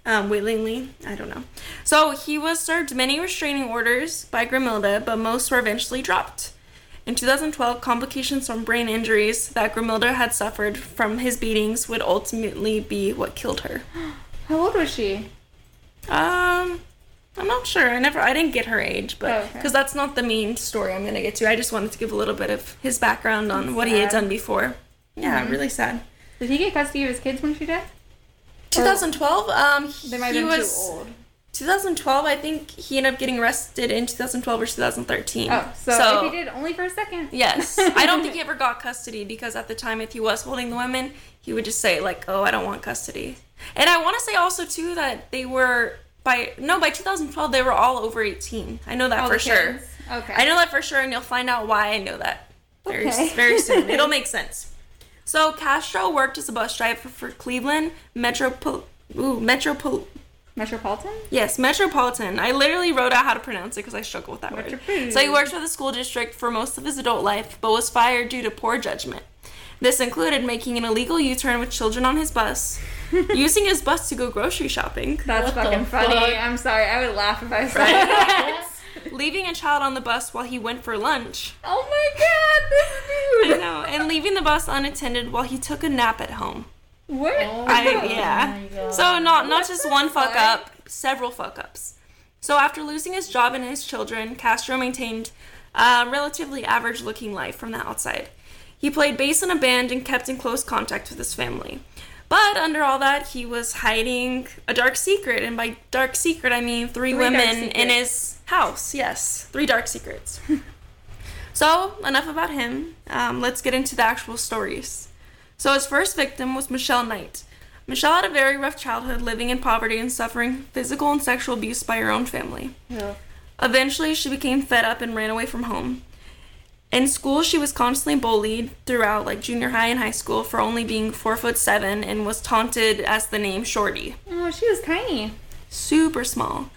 um, willingly i don't know so he was served many restraining orders by grimilda but most were eventually dropped in 2012 complications from brain injuries that grimilda had suffered from his beatings would ultimately be what killed her *gasps* How old was she? um i'm not sure i never i didn't get her age but Oh, okay. because that's not the main story i'm gonna get to i just wanted to give a little bit of his background on That's what he had done before yeah Mhm. really sad Did he get custody of his kids when she died? 2012 um They might he have been was too old. 2012 i think he ended up getting arrested in 2012 or 2013 Oh, so, if he did, only for a second. yes i don't think he *laughs* ever got custody because at the time if he was holding the women he would just say like oh i don't want custody and i want to say also too that they were by no by 2012 they were all over 18 i know that All for sure. Okay. I know that for sure, and you'll find out why I know that very Okay. very soon. *laughs* It'll make sense. So Castro worked as a bus driver for Cleveland Metropol. Ooh, Metropol. Metropolitan? Yes, Metropolitan. I literally wrote out how to pronounce it because I struggle with that word. So he worked for the school district for most of his adult life, but was fired due to poor judgment. This included making an illegal U-turn with children on his bus, *laughs* using his bus to go grocery shopping, That's What fucking funny. fuck? I'm sorry. I would laugh if I saw that. *laughs* leaving a child on the bus while he went for lunch. oh my god, this dude! I know, and leaving the bus unattended while he took a nap at home. What? Oh I yeah. my God. So not not What just one fuck fuck? up, several fuck ups. So after losing his job and his children, Castro maintained a relatively average looking life from the outside. He played bass in a band and kept in close contact with his family. But under all that, he was hiding a dark secret, and by dark secret I mean three, Three women in his house. Yes, three dark secrets. *laughs* so enough about him. Um, let's get into the actual stories. So his first victim was Michelle Knight. Michelle had a very rough childhood, living in poverty and suffering physical and sexual abuse by her own family. Yeah. Eventually, she became fed up and ran away from home. In school, she was constantly bullied throughout, like junior high and high school, for only being four foot seven, and was taunted as the name Shorty. Oh, she was tiny. Super small.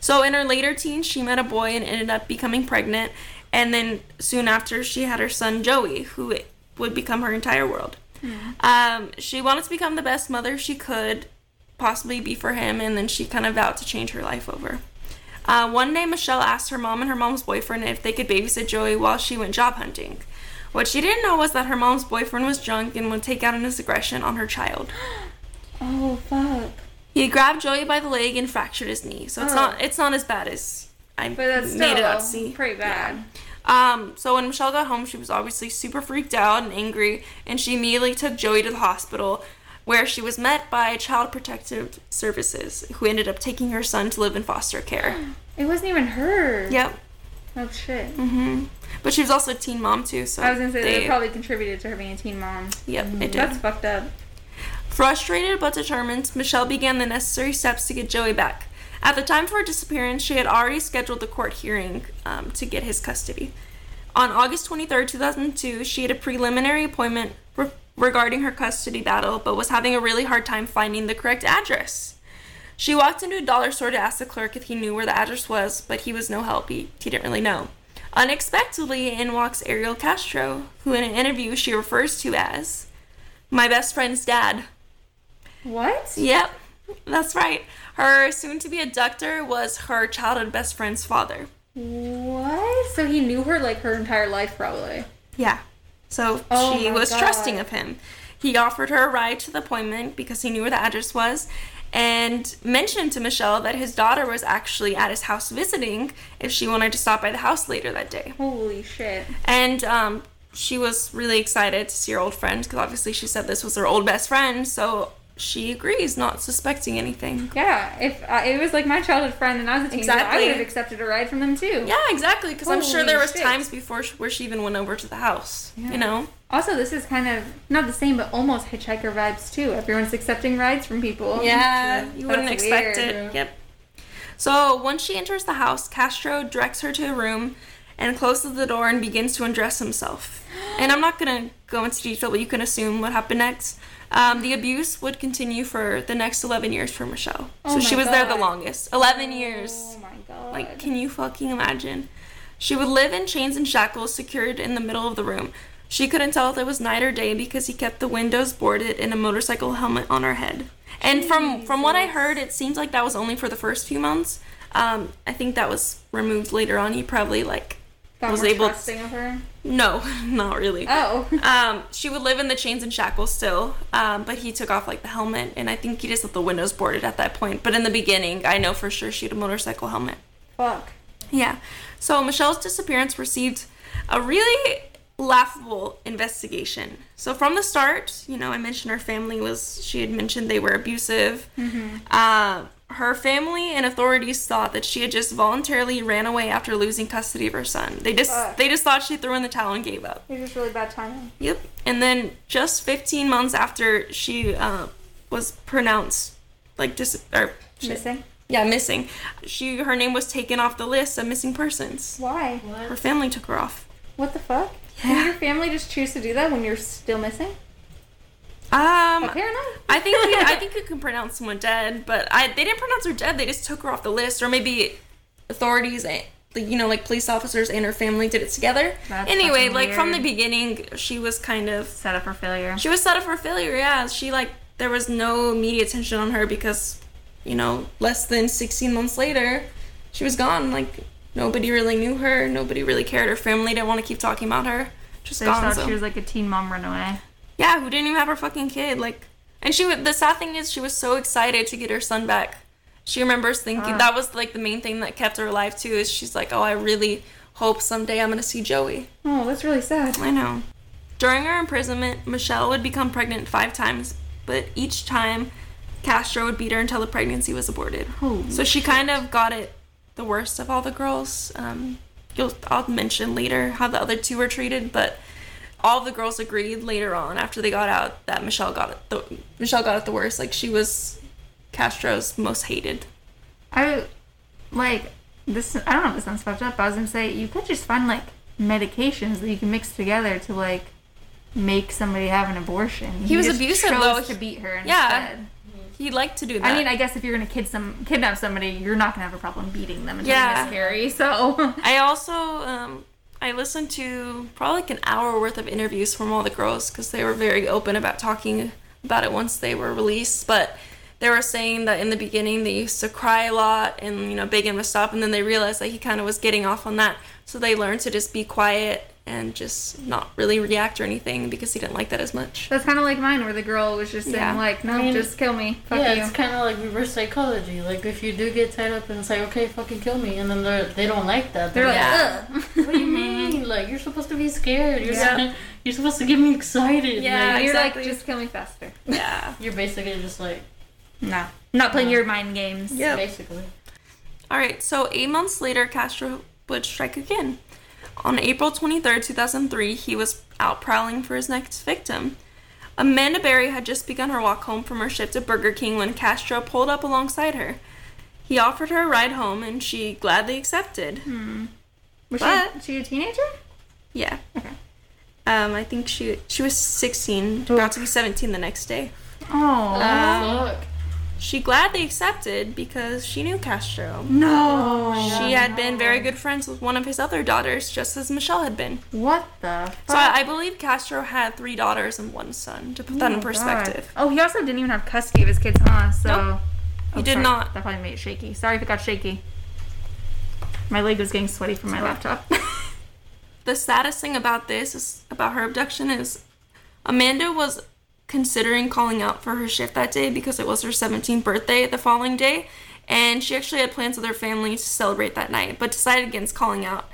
So in her later teens, she met a boy and ended up becoming pregnant. And then soon after, she had her son Joey, who would become her entire world. Um, she wanted to become the best mother she could possibly be for him, and then she kind of vowed to change her life over. Uh, one day, Michelle asked her mom and her mom's boyfriend if they could babysit Joey while she went job hunting. What she didn't know was that her mom's boyfriend was drunk and would take out his aggression on her child. *gasps* Oh fuck. He grabbed Joey by the leg and fractured his knee. So it's Oh. not it's not as bad as I But that's made it out to see. pretty bad. Um, so when Michelle got home, she was obviously super freaked out and angry, and she immediately took Joey to the hospital, where she was met by Child Protective Services, who ended up taking her son to live in foster care. It wasn't even her. yep. Oh shit. hmm But she was also a teen mom too, so I was gonna say they, they probably contributed to her being a teen mom. Yep, it did. That's fucked up. Frustrated but determined, Michelle began the necessary steps to get Joey back. At the time for her disappearance, she had already scheduled the court hearing um, to get his custody. On August 23, 2002, she had a preliminary appointment re- regarding her custody battle, but was having a really hard time finding the correct address. She walked into a dollar store to ask the clerk if he knew where the address was, but he was no help. He, he didn't really know. Unexpectedly, in walks Ariel Castro, who in an interview she refers to as my best friend's dad. What? Yep, that's right. Her soon to be abductor was her childhood best friend's father. What? So he knew her like her entire life, probably. Yeah. So Oh she was God. trusting of him. He offered her a ride to the appointment because he knew where the address was and mentioned to Michelle that his daughter was actually at his house visiting if she wanted to stop by the house later that day. Holy shit. And um, she was really excited to see her old friend because obviously she said this was her old best friend. So she agrees, not suspecting anything. Yeah, if uh, it was like my childhood friend and I was a teenager, I would have accepted a ride from them too. Yeah, exactly. Because I'm sure there was shit. times before sh- where she even went over to the house. Yeah. You know. Also, this is kind of not the same, but almost hitchhiker vibes too. Everyone's accepting rides from people. Yeah, *laughs* you wouldn't expect weird. it. Yep. So once she enters the house, Castro directs her to a room and closes the door and begins to undress himself. And I'm not gonna go into detail, but you can assume what happened next. Um, the abuse would continue for the next 11 years for Michelle. Oh so she was there the longest. 11 years. Oh my god. Like, can you fucking imagine? She would live in chains and shackles secured in the middle of the room. She couldn't tell if it was night or day because he kept the windows boarded and a motorcycle helmet on her head. And from from what I heard, it seems like that was only for the first few months. Um, I think that was removed later on. He probably like Got was able- trusting of her. no, *laughs* not really. Oh. *laughs* Um, she would live in the chains and shackles still, um, but he took off like the helmet, and I think he just let the windows boarded at that point. But in the beginning, I know for sure she had a motorcycle helmet. Fuck. Yeah. So Michelle's disappearance received a really laughable investigation. So from the start, you know, I mentioned her family was, she had mentioned they were abusive. Uh, her family and authorities thought that she had just voluntarily ran away after losing custody of her son. They just Fuck. they just thought she threw in the towel and gave up. It was just really bad timing. Yep. And then just 15 months after she uh, was pronounced like dis or shit. Missing. yeah missing, she her name was taken off the list of missing persons. Why? Her family took her off. What the fuck? Yeah. Can your family just choose to do that when you're still missing? Um, Apparently. I think we, I think *laughs* you can pronounce someone dead, but I they didn't pronounce her dead. They just took her off the list, or maybe authorities, and you know, like police officers and her family did it together. That's anyway, like from the beginning, she was kind of set up for failure. she was set up for failure. Yeah, she like there was no media attention on her because you know less than 16 months later, she was gone. Like nobody really knew her. Nobody really cared. Her family didn't want to keep talking about her. Just They gone. thought so. she was like a teen mom runaway. Yeah, who didn't even have her fucking kid. Like, and she would. The sad thing is, she was so excited to get her son back. She remembers thinking Ah. that was like the main thing that kept her alive too. Is she's like, oh, I really hope someday I'm gonna see Joey. Oh, that's really sad. I know. During her imprisonment, Michelle would become pregnant five times, but each time, Castro would beat her until the pregnancy was aborted. Holy so she kind of got it the worst of all the girls. Um, you'll, I'll mention later how the other two were treated, but all the girls agreed later on after they got out that Michelle got it. The, Michelle got it the worst. Like she was Castro's most hated. I like this. I don't know if this sounds fucked up. But I was gonna say you could just find like medications that you can mix together to like make somebody have an abortion. He was just abusive, though. to beat her instead. Yeah. He liked to do that. I mean, I guess if you're gonna kid some kidnap somebody, you're not gonna have a problem beating them until Yeah. they miscarry. So I also um, I listened to probably like an hour worth of interviews from all the girls because they were very open about talking about it once they were released. But they were saying that in the beginning they used to cry a lot and you know beg him to stop, and then they realized that he kind of was getting off on that, so they learned to just be quiet and just not really react or anything because he didn't like that as much. that's kind of like mine, where the girl was just saying Yeah. like, "No, I mean, just kill me, fuck yeah, you." it's kind of like reverse psychology. Like if you do get tied up and it's like, okay, fucking kill me, and then they they don't like that. They're like, Yeah. Ugh. *laughs* what do you mean? Like you're supposed to be scared. You're Yeah. supposed, you're supposed to get me excited. Yeah, like, you're exactly. like, just kill me faster. Yeah. *laughs* you're basically just like No, not playing Yeah. your mind games. Yeah, basically. All right, so eight months later, Castro would strike again. On April 23rd, 2003, he was out prowling for his next victim. Amanda Berry had just begun her walk home from her shift at Burger King when Castro pulled up alongside her. He offered her a ride home and she gladly accepted. Was But- she, she a teenager? Yeah. Okay. Um, I think she she was 16, about to be 17 the next day. Oh. Um, fuck. She gladly accepted because she knew Castro. no. She had been very good friends with one of his other daughters, just as Michelle had been. What the fuck? So I, I believe Castro had three daughters and one son, to put that Oh in perspective. God. Oh, he also didn't even have custody of his kids, huh? So. Nope. Oh, He did sorry. not. That probably made it shaky. Sorry if it got shaky. My leg was getting sweaty from my laptop. *laughs* The saddest thing about this is about her abduction is Amanda was considering calling out for her shift that day because it was her 17th birthday the following day, and she actually had plans with her family to celebrate that night, but decided against calling out.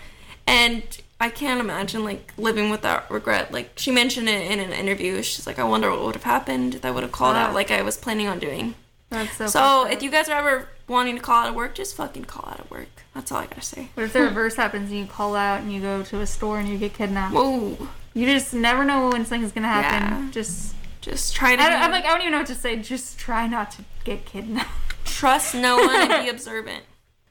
And I can't imagine like living without regret. Like she mentioned it in an interview. She's like, I wonder what would have happened if I would have called out Ah. like I was planning on doing. That's so. So if you guys are ever wanting to call out of work, just fucking call out of work. That's all I gotta say. What if the reverse happens and you call out and you go to a store and you get kidnapped? Whoa. You just never know when something's gonna happen. Yeah. Just. Just try to I don't, I'm like, I don't even know what to say. Just try not to get kidnapped. trust no one and be *laughs* observant.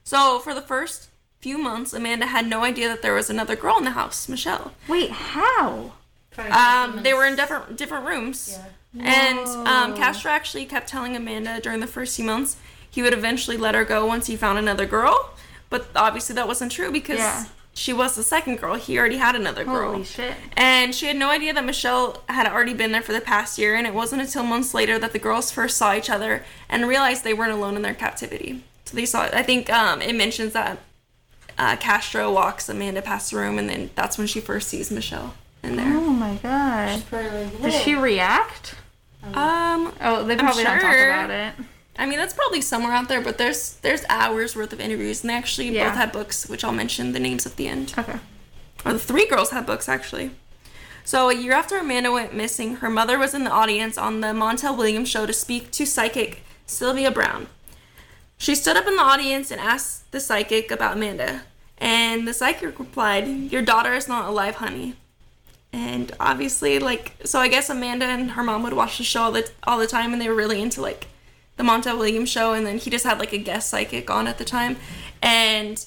So for the first few months, Amanda had no idea that there was another girl in the house, Michelle. Wait, how? Um, they were in different different rooms, Yeah. and um, Castro actually kept telling Amanda during the first few months he would eventually let her go once he found another girl. But obviously that wasn't true because Yeah. She was the second girl. He already had another girl. Holy shit. And she had no idea that Michelle had already been there for the past year, and it wasn't until months later that the girls first saw each other and realized they weren't alone in their captivity. So they saw. I think um, it mentions that uh, Castro walks Amanda past the room, and then that's when she first sees Michelle in there. Oh my god. Probably like, Does "Whoa." she react? Um, Oh, they probably don't talk about it. I mean that's probably somewhere out there, but there's there's hours worth of interviews, and they actually Yeah. both had books, which I'll mention the names at the end. Okay. or the three girls had books actually. So a year after Amanda went missing, her mother was in the audience on the Montel Williams show to speak to psychic Sylvia Browne. She stood up in the audience and asked the psychic about Amanda, and the psychic replied, "Your daughter is not alive, honey." And obviously, like, so I guess Amanda and her mom would watch the show all the all the time, and they were really into like the Montel Williams show, and then he just had like a guest psychic on at the time, and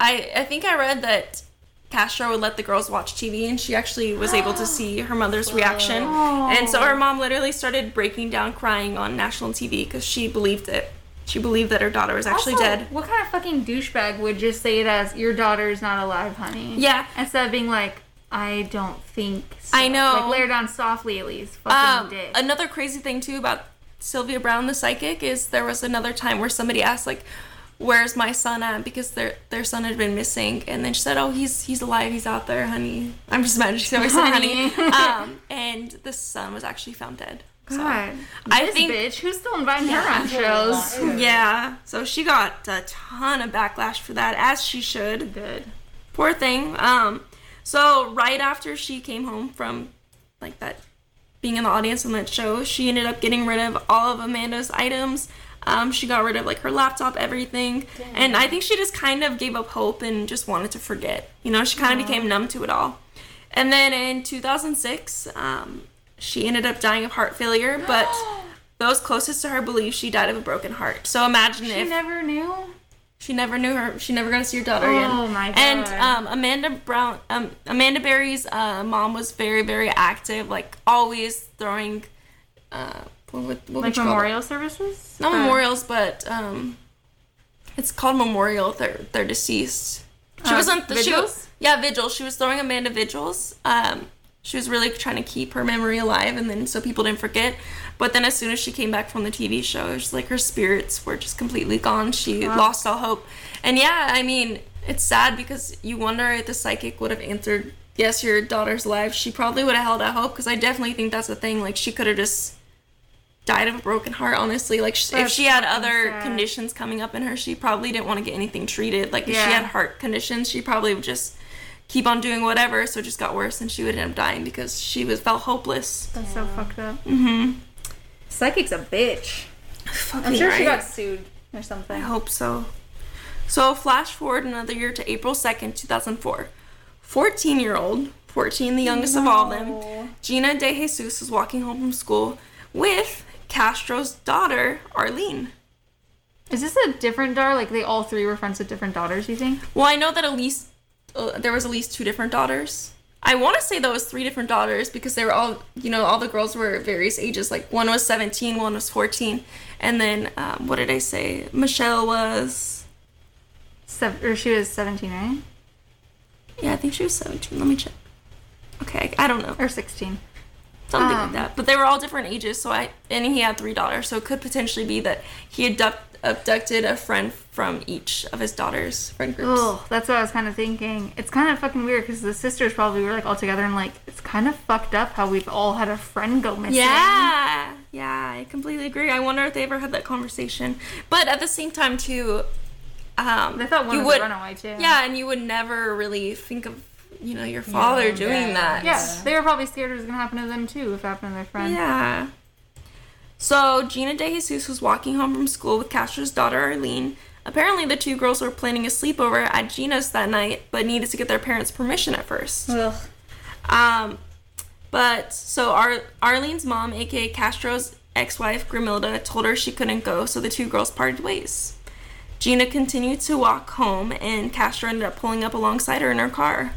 I I think I read that Castro would let the girls watch TV, and she actually was able to see her mother's reaction, and so her mom literally started breaking down, crying on national TV because she believed it. She believed that her daughter was actually Also, dead. What kind of fucking douchebag would just say it as "Your daughter's not alive, honey"? Yeah. Instead of being like, "I don't think." So. I know. Like lay her down softly at least. Fucking Um, dick. another crazy thing too about Sylvia Browne, the psychic, is there was another time where somebody asked like, "Where's my son at?" Because their their son had been missing, and then she said, "Oh, he's he's alive. He's out there, honey." I'm just mad she always said honey. Um, *laughs* and the son was actually found dead. So, God, I this think- bitch. Who's still inviting her on shows? Yeah, so she got a ton of backlash for that, as she should. Good. Poor thing. Um, so right after she came home from like that being in the audience on that show, she ended up getting rid of all of Amanda's items. Um, she got rid of like her laptop, everything, and I think she just kind of gave up hope and just wanted to forget. You know, she kind of became numb to it all. And then in 2006, um, she ended up dying of heart failure, but *gasps* those closest to her believe she died of a broken heart. So imagine She if never knew. She never knew her. She never got to see her daughter again. Oh my And God. um, Amanda Brown, um, Amanda Berry's uh, mom was very, very active. Like always throwing, uh, what, would- what Like you call it? memorial services. Not Or- memorials, but um, it's called memorial. They're they're deceased. She Uh, wasn't. She vigils? was, yeah, vigils. She was throwing Amanda vigils. Um, she was really trying to keep her memory alive, and then so people didn't forget. But then as soon as she came back from the TV show, it was like her spirits were just completely gone. She lost all hope. And yeah, I mean, it's sad because you wonder if the psychic would have answered, "Yes, your daughter's alive." She probably would have held out hope because I definitely think that's the thing. Like she could have just died of a broken heart honestly like sh if she had other sad. conditions coming up in her she probably didn't want to get anything treated like if she had heart conditions she probably would just keep on doing whatever so it just got worse and she would end up dying because she was felt hopeless That's so fucked up. Mm-hmm. Psychic's a bitch. I'm sure she got sued or something. I hope so. So flash forward another year to April 2nd, 2004. 14 year old, 14, the youngest of all of them, Gina De Jesus was walking home from school with Castro's daughter, Arlene. Is this a different daughter? Like they all three were friends with different daughters, you think? Well, I know that at least uh, there was at least two different daughters. I want to say there was three different daughters because they were all, you know, all the girls were various ages. Like one was 17, one was 14, and then um, what did I say? Michelle was, Seven, or she was 17, right? yeah, I think she was 17. Let me check. Okay, I don't know. Or 16. Something Um, like that. But they were all different ages, so I and he had three daughters, so it could potentially be that he abduct, abducted a friend from each of his daughters' friend groups. Ugh, that's what I was kind of thinking. It's kind of fucking weird because the sisters probably were like all together and like it's kind of fucked up how we've all had a friend go missing. Yeah, yeah, I completely agree. I wonder if they ever had that conversation. But at the same time, too, um, They thought one you was would, a runaway too. yeah, and you would never really think of you know your father Yeah, doing yeah. that. Yeah, they were probably scared it was gonna happen to them too if it happened to their friend. Yeah. So Gina De Jesus was walking home from school with Castro's daughter Arlene. Apparently, the two girls were planning a sleepover at Gina's that night, but needed to get their parents' permission at first. Ugh. Um, but so Ar- Arlene's mom, aka Castro's ex-wife Grimilda, told her she couldn't go, so the two girls parted ways. Gina continued to walk home, and Castro ended up pulling up alongside her in her car.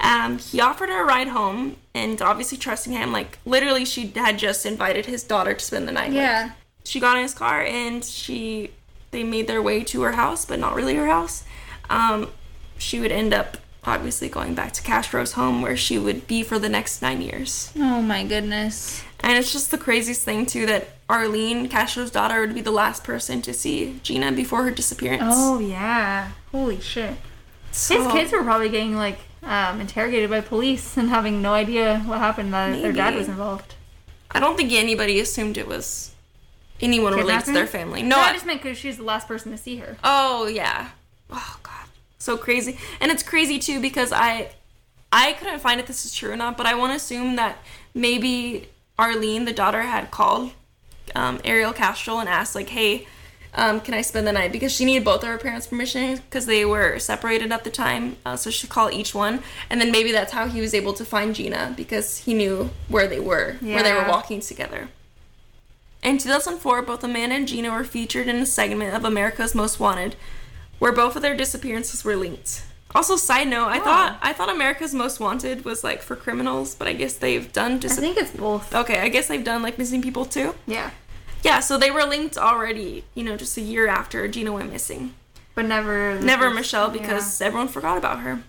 Um, he offered her a ride home, and obviously trusting him, like literally, she had just invited his daughter to spend the night. Yeah. she got in his car, and she they made their way to her house, but not really her house. Um, she would end up obviously going back to Castro's home, where she would be for the next nine years. Oh my goodness. And it's just the craziest thing too that Arlene, Castro's daughter, would be the last person to see Gina before her disappearance. Oh yeah. Holy shit. So- His kids were probably getting like um, interrogated by police and having no idea what happened that their dad was involved. I don't think anybody assumed it was anyone related to their family. No, No, I I- just meant because she was the last person to see her. Oh yeah. Oh god. So crazy. And it's crazy too because I I couldn't find if this is true or not, but I want to assume that maybe Arlene, the daughter, had called um, Ariel Castro and asked like, "Hey, um, can I spend the night?" Because she needed both of her parents' permission because they were separated at the time. Uh, so she called each one, and then maybe that's how he was able to find Gina because he knew where they were, where they were walking together. In 2004, both Amanda and Gina were featured in a segment of America's Most Wanted, where both of their disappearances were linked. Also, side note, I thought I thought America's Most Wanted was like for criminals, but I guess they've done I think it's both. Okay, I guess they've done like missing people too. Yeah. Yeah, so they were linked already, you know, just a year after Gina went missing. But never. Never first- Michelle yeah. because everyone forgot about her.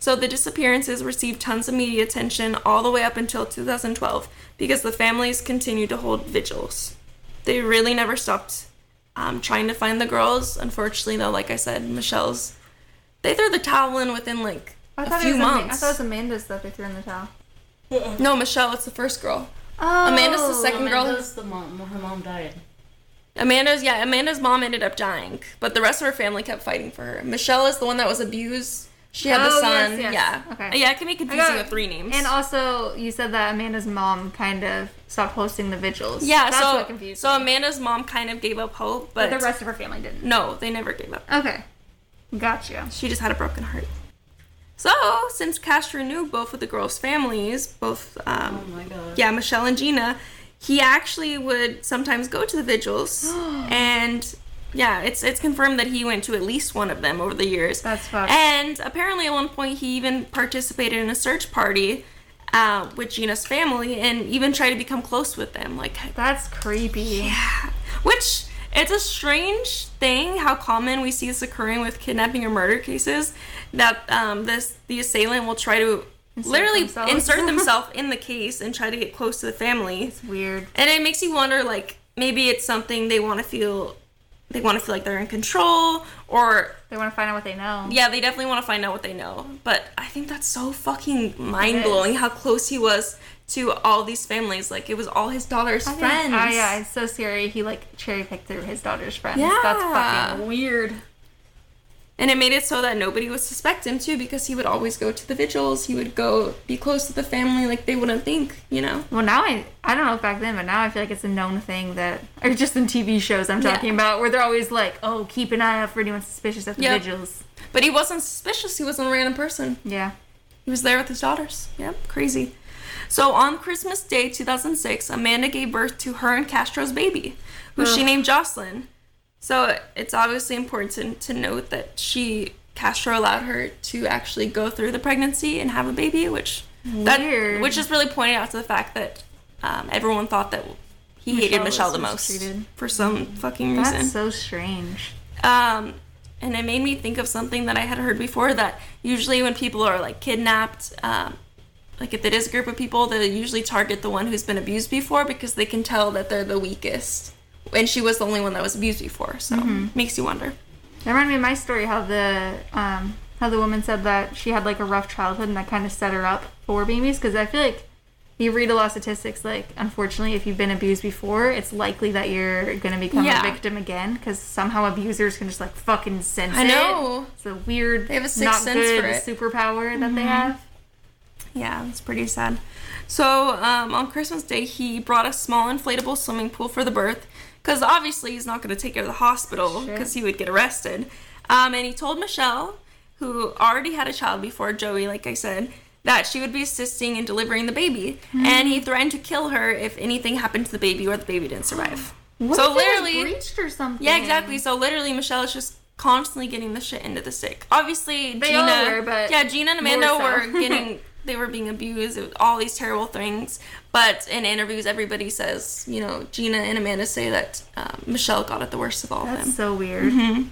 So the disappearances received tons of media attention all the way up until 2012 because the families continued to hold vigils. They really never stopped um, trying to find the girls. Unfortunately, though, like I said, Michelle's they threw the towel in within like I a few months. Ama- I thought it was Amanda's that they threw in the towel. no, Michelle, it's the first girl. Oh. Amanda's the oh, second girl. Amanda's the mom. Her mom died. Amanda's yeah, Amanda's mom ended up dying, but the rest of her family kept fighting for her. Michelle is the one that was abused. She had the Oh, son. yes, yes. Yeah. Okay. Yeah, it can be confusing got- with three names. And also, you said that Amanda's mom kind of stopped hosting the vigils. yeah, That's so what confused so. Amanda's mom kind of gave up hope, But but, the rest of her family didn't. no, they never gave up. Okay. Gotcha. She just had a broken heart. So, since Castro knew both of the girls' families, both um, Oh my god. yeah, Michelle and Gina, he actually would sometimes go to the vigils, *gasps* and yeah, it's it's confirmed that he went to at least one of them over the years. That's fucked. And apparently, at one point, he even participated in a search party uh, with Gina's family, and even tried to become close with them. Like, That's creepy. yeah, which it's a strange thing how common we see this occurring with kidnapping or murder cases. That um, this the assailant will try to literally themselves. insert *laughs* themselves in the case and try to get close to the family. It's weird. And it makes you wonder, like maybe it's something they want to feel, they want to feel like they're in control, or They want to find out what they know. yeah, they definitely want to find out what they know. But I think that's so fucking mind blowing how close he was to all these families. Like it was all his daughter's I friends. Oh, yeah, it's so scary. He like cherry picked through his daughter's friends. Yeah. That's fucking weird. And it made it so that nobody would suspect him too, because he would always go to the vigils. He would go be close to the family, like they wouldn't think, you know. Well, now I I don't know back then, but now I feel like it's a known thing that, or just in TV shows I'm Yeah. talking about, where they're always like, oh, keep an eye out for anyone suspicious at the Yep. vigils. But he wasn't suspicious. He wasn't a random person. Yeah. He was there with his daughters. Yep, crazy. So on Christmas Day 2006, Amanda gave birth to her and Castro's baby, who she named Jocelyn. So it's obviously important to note that she Castro allowed her to actually go through the pregnancy and have a baby, which that which is really pointed out to the fact that um, everyone thought that he hated Michelle Michelle the most for some fucking reason. That's so strange. Um, and it made me think of something that I had heard before that usually when people are like kidnapped, um, like if it is a group of people, they usually target the one who's been abused before because they can tell that they're the weakest. And she was the only one that was abused before, so makes you wonder. That reminded me of my story how the um how the woman said that she had like a rough childhood and that kind of set her up for babies because I feel like you read a lot of statistics like unfortunately if you've been abused before it's likely that you're gonna become Yeah. a victim again because somehow abusers can just like fucking sense it I it. know. It's a weird They have a sixth not sense good for it. superpower that they have. Yeah, it's pretty sad. So um, on Christmas Day, he brought a small inflatable swimming pool for the birth, because obviously he's not going to take her to the hospital Sure. because he would get arrested. Um, and he told Michelle, who already had a child before Joey, like I said, that she would be assisting in delivering the baby, and he threatened to kill her if anything happened to the baby or the baby didn't survive. What so literally, breached or something? yeah, exactly. So literally, Michelle is just constantly getting the shit into the stick. Obviously, They Gina, were, but yeah, Gina and Amanda so. were getting, *laughs* they were being abused. It was all these terrible things. But in interviews, everybody says, you know, Gina and Amanda say that um, Michelle got it the worst of all of That's them. so weird. Mm-hmm.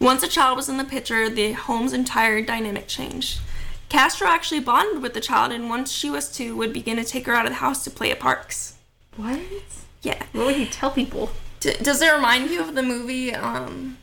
Once a child was in the picture, the home's entire dynamic changed. Castro actually bonded with the child, and once she was two, would begin to take her out of the house to play at parks. What? Yeah. What would he tell people? D- does it remind you of the movie? Um,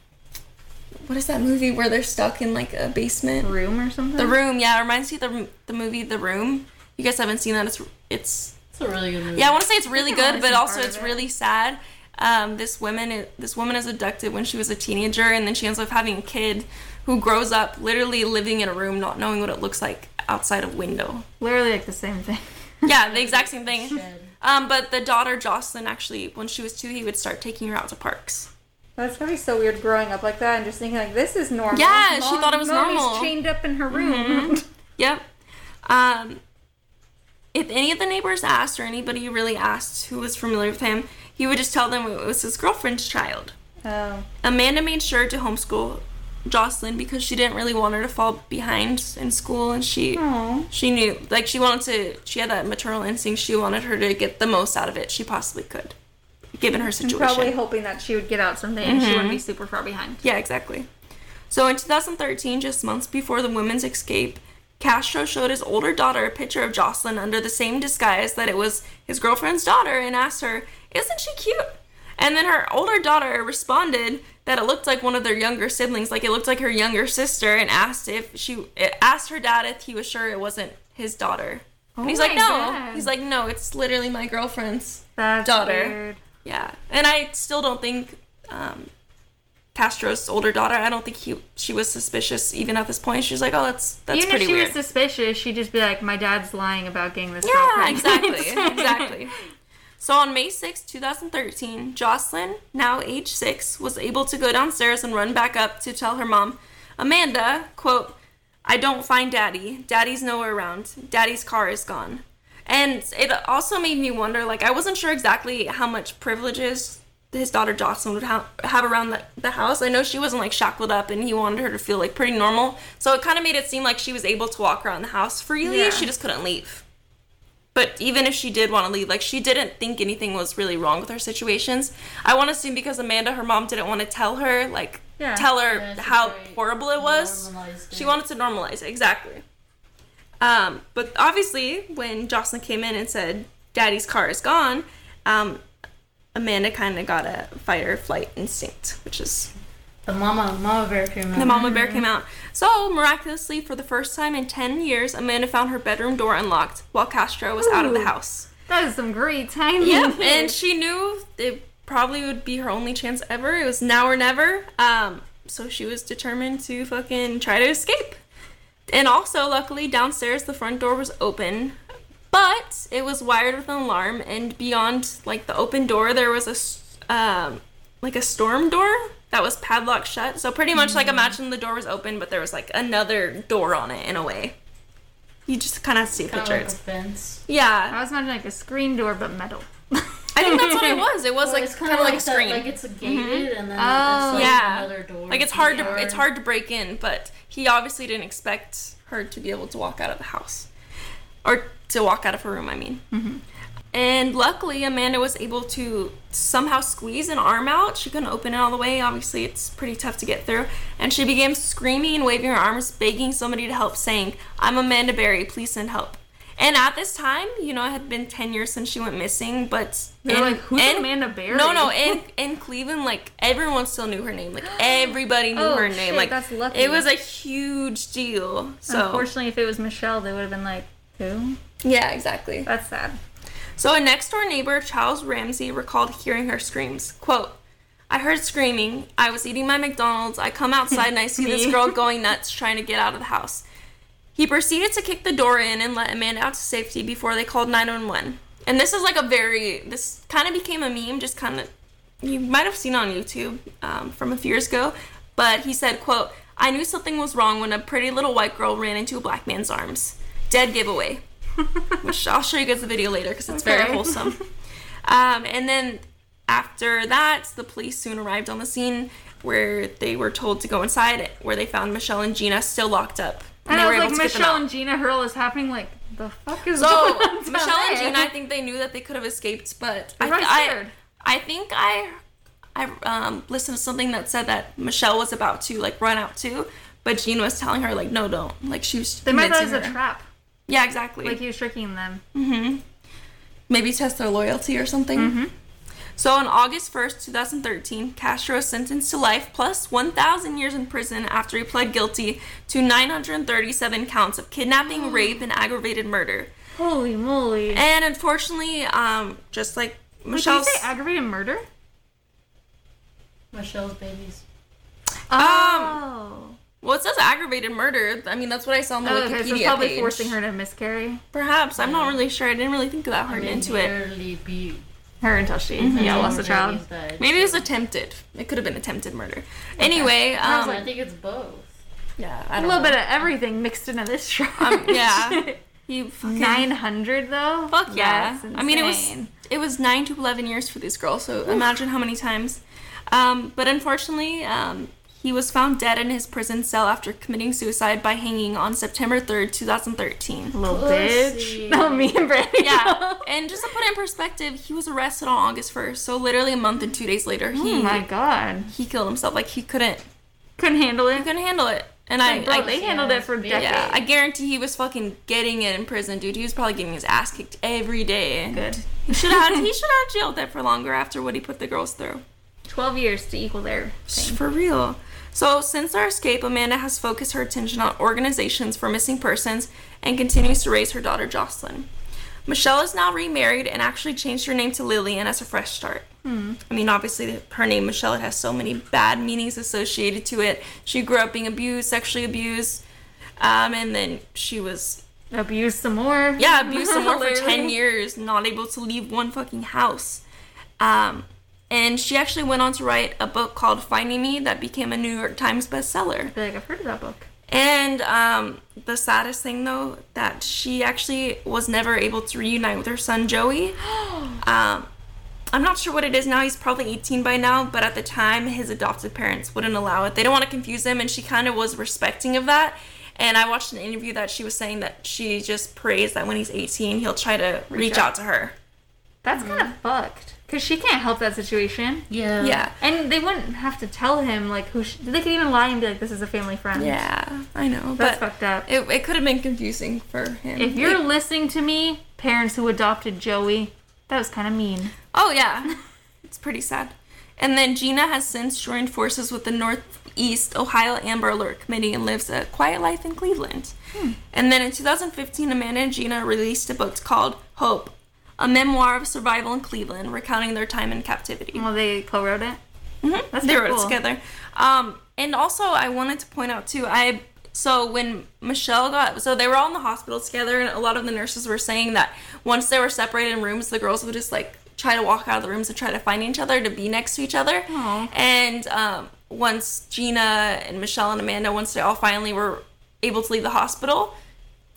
what is that movie where they're stuck in like a basement? Room or something? The Room. Yeah, it reminds me of the the movie The Room. You guys haven't seen that? It's it's It's a really good movie. yeah. I want to say it's really good, but also it's it. really sad. Um, this woman this woman is abducted when she was a teenager, and then she ends up having a kid who grows up literally living in a room, not knowing what it looks like outside of window. Literally like the same thing. Yeah, the exact same thing. *laughs* Um, but the daughter Jocelyn actually, when she was two, he would start taking her out to parks. That's gonna be so weird growing up like that and just thinking like this is normal. Yeah, she thought it was Mommy's normal. Mm-hmm. chained up in her room. *laughs* Yep. Um, if any of the neighbors asked or anybody really asked who was familiar with him, he would just tell them it was his girlfriend's child. oh, Amanda made sure to homeschool Jocelyn because she didn't really want her to fall behind in school and she Aw. she knew like she wanted to she had that maternal instinct she wanted her to get the most out of it she possibly could given her situation probably hoping that she would get out someday and she Mm-hmm. wouldn't be super far behind. Yeah, exactly. So in 2013, just months before the women's escape, Castro showed his older daughter a picture of Jocelyn under the same disguise that it was his girlfriend's daughter and asked her, Isn't she cute? And then her older daughter responded that it looked like one of their younger siblings, like it looked like her younger sister, and asked if she asked her dad if he was sure it wasn't his daughter. Oh and he's like, No. God. He's like, No, it's literally my girlfriend's That's daughter. weird. Yeah, and I still don't think um, Castro's older daughter. I don't think he she was suspicious even at this point. She's like, oh, that's that's Even if pretty she weird. was suspicious, she'd just be like, "My dad's lying about getting this." yeah, girlfriend." exactly, *laughs* exactly. So on May 6, 2013, Jocelyn, now age six, was able to go downstairs and run back up to tell her mom, Amanda, quote, I don't find daddy. Daddy's nowhere around. Daddy's car is gone. And it also made me wonder, like, I wasn't sure exactly how much privileges his daughter Jocelyn would ha- have around the, the house. I know she wasn't, like, shackled up and he wanted her to feel, like, pretty normal. So it kind of made it seem like she was able to walk around the house freely. Yeah. She just couldn't leave. But even if she did want to leave, like she didn't think anything was really wrong with her situations. I want to assume because Amanda, her mom, didn't want to tell her, like, Yeah. tell her Yeah, how horrible it was. She wanted to normalize it, exactly. Um, but obviously, when Jocelyn came in and said, Daddy's car is gone, um, Amanda kind of got a fight or flight instinct, which is The mama, mama bear came out. the mama bear came out. So, miraculously, for the first time in 10 years, Amanda found her bedroom door unlocked while Castro was out of the Ooh. house. That is some great timing. Yep, and she knew it probably would be her only chance ever. It was now or never. Um, so she was determined to fucking try to escape. And also, luckily, downstairs the front door was open, but it was wired with an alarm. And beyond like the open door, there was a um, like a storm door that was padlocked shut. So pretty much like imagine the door was open, but there was like another door on it in a way. You just kind of see a picture. like a fence. yeah, I was imagining like a screen door, but metal. *laughs* I think that's what it *laughs* was. It was Well, like it's kind of like, a that- screen. like it's mm-hmm. gated and then Oh. it's like Yeah. another door. Like it's hard to door. it's hard to break in, but he obviously didn't expect her to be able to walk out of the house or to walk out of her room. I mean, mm-hmm. and luckily Amanda was able to somehow squeeze an arm out. She couldn't open it all the way. Obviously, it's pretty tough to get through. And she began screaming and waving her arms, begging somebody to help, saying, "I'm Amanda Berry. Please send help." And at this time, you know, it had been ten years since she went missing, but They're in- like, "Who's in- Amanda Berry?" No, no, in *laughs* in Cleveland, like everyone still knew her name. Like everybody knew Oh, her name. shit, like that's lucky. it was a huge deal. So Unfortunately, if it was Michelle, they would have been like, "Who?" yeah, exactly. That's sad. So a next door neighbor, Charles Ramsey, recalled hearing her screams. Quote, I heard screaming. I was eating my McDonald's. I come outside and I see this girl *laughs* going nuts trying to get out of the house. He proceeded to kick the door in and let Amanda out to safety before they called 911. And this is like a very, this kind of became a meme, just kind of, you might have seen on YouTube um, from a few years ago. But he said, quote, I knew something was wrong when a pretty little white girl ran into a black man's arms. Dead giveaway *laughs* which I'll show you guys the video later because it's very wholesome. *laughs* Um, and then after that, the police soon arrived on the scene where they were told to go inside, where they found Michelle and Gina still locked up. And they I was like, Michelle and Gina Hurl is happening. Like, the fuck is So going on Michelle and? Gina, I think they knew that they could have escaped, but I, were I. I think I, I um, listened to something that said that Michelle was about to like run out too, but Gina was telling her like, no, don't. Like she was. They might thought it was a trap. Yeah, exactly. Like he was tricking them. Mm-hmm. Maybe test their loyalty or something. Mm-hmm. So on August 1st, 2013, Castro was sentenced to life plus 1,000 years in prison after he pled guilty to 937 counts of kidnapping, *gasps* rape, and aggravated murder. Holy moly! And unfortunately, um, just like Wait, did you Michelle's, say aggravated murder? Michelle's babies. Oh. well, it says aggravated murder. I mean, that's what I saw on the Oh, Wikipedia okay, so it's probably page. forcing her to miscarry. Perhaps I'm not really sure. I didn't really think of that I hard mean, into it. barely beat. Her until she Mm-hmm. yeah lost a child. Maybe it was attempted. It could have been attempted murder. Anyway, I um, think it's both. yeah, I A don't little know. bit of everything mixed into this *laughs* charge. Um, yeah. *laughs* you Nine hundred though. Fuck yeah! That's I mean, it was it was nine to eleven years for this girl. So imagine how many times. Um, but unfortunately, um, he was found dead in his prison cell after committing suicide by hanging on September third, two thousand thirteen. little Pussy. bitch. *laughs* No, me and Brandy. Yeah, and just to put it in perspective, he was arrested on August first. So literally a month and two days later, oh he Oh my god. he killed himself. Like he couldn't Couldn't handle he it. couldn't handle it. And I, Bro, I they handled it for decades. yeah, I guarantee he was fucking getting it in prison, dude. He was probably getting his ass kicked every day. Good. He should have he *laughs* should have jailed there for longer after what he put the girls through. Twelve years to equal their thing. For real. So since their escape, Amanda has focused her attention on organizations for missing persons and continues to raise her daughter Jocelyn. Michelle is now remarried and actually changed her name to Lillian as a fresh start. I mean, obviously, her name Michelle it has so many bad meanings associated to it. She grew up being abused, sexually abused, um, and then she was abused some more. yeah, abused some more for *laughs* 10 years, not able to leave one fucking house. Um, and she actually went on to write a book called Finding Me that became a New York Times bestseller. I feel like I've heard of that book. And um, the saddest thing, though, that she actually was never able to reunite with her son Joey. *gasps* Um, I'm not sure what it is now. He's probably 18 by now, but at the time, his adopted parents wouldn't allow it. They don't want to confuse him, and she kind of was respecting of that. And I watched an interview that she was saying that she just prays that when he's 18, he'll try to reach, out. out to her. That's kind of fucked. Cause she can't help that situation, Yeah. Yeah. and they wouldn't have to tell him like who. She, they could even lie and be like, "This is a family friend." Yeah, I know. that's but fucked up. it, it could have been confusing for him. If you're It- listening to me, parents who adopted Joey, that was kind of mean. Oh yeah, it's pretty sad. And then Gina has since joined forces with the Northeast Ohio Amber Alert Committee and lives a quiet life in Cleveland. Hmm. And then in 2015, Amanda and Gina released a book called Hope, a memoir of survival in Cleveland, recounting their time in captivity. Well, they co-wrote it. Mhm. That's they wrote it together. Um, and also, I wanted to point out too. I so when Michelle got so they were all in the hospital together, and a lot of the nurses were saying that once they were separated in rooms, the girls would just like try to walk out of the rooms and try to find each other to be next to each other. Aw. And um, once Gina and Michelle and Amanda, once they all finally were able to leave the hospital.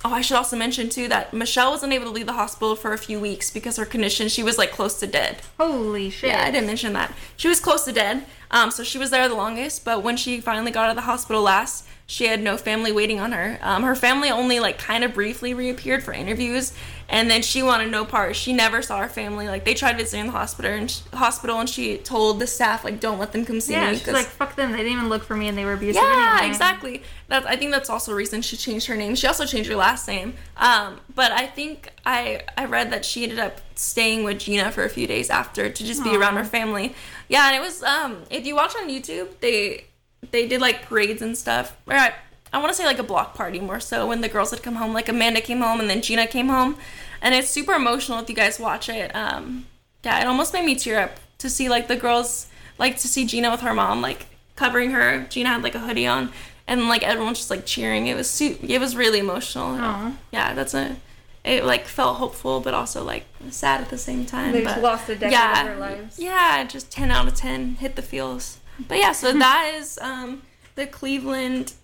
Oh, I should also mention too that Michelle wasn't able to leave the hospital for a few weeks because her condition, she was like close to dead. Holy shit. Yeah, I didn't mention that. She was close to dead. Um, so she was there the longest, but when she finally got out of the hospital last, she had no family waiting on her. Um, her family only like kind of briefly reappeared for interviews, and then she wanted no part. She never saw her family. Like they tried visiting the hospital and hospital, and she told the staff like, "Don't let them come see Yeah, me." she's 'cause- like, fuck them. They didn't even look for me and they were abusive yeah, anyway. exactly. That I think that's also a reason she changed her name. She also changed her last name. Um, but I think I I read that she ended up staying with Gina for a few days after to just be around her family. Yeah, and it was um if you watch on YouTube, they they did like parades and stuff. Or I, I want to say like a block party more so when the girls had come home. Like Amanda came home and then Gina came home, and it's super emotional if you guys watch it. Um, yeah, it almost made me tear up to see like the girls like to see Gina with her mom like covering her. Gina had like a hoodie on, and like everyone's just like cheering. It was su- it was really emotional. Aw. Yeah, that's a. It like felt hopeful, but also like sad at the same time. They but, lost a decade yeah, of their lives. Yeah, just ten out of ten hit the feels. But yeah, so that is um, the Cleveland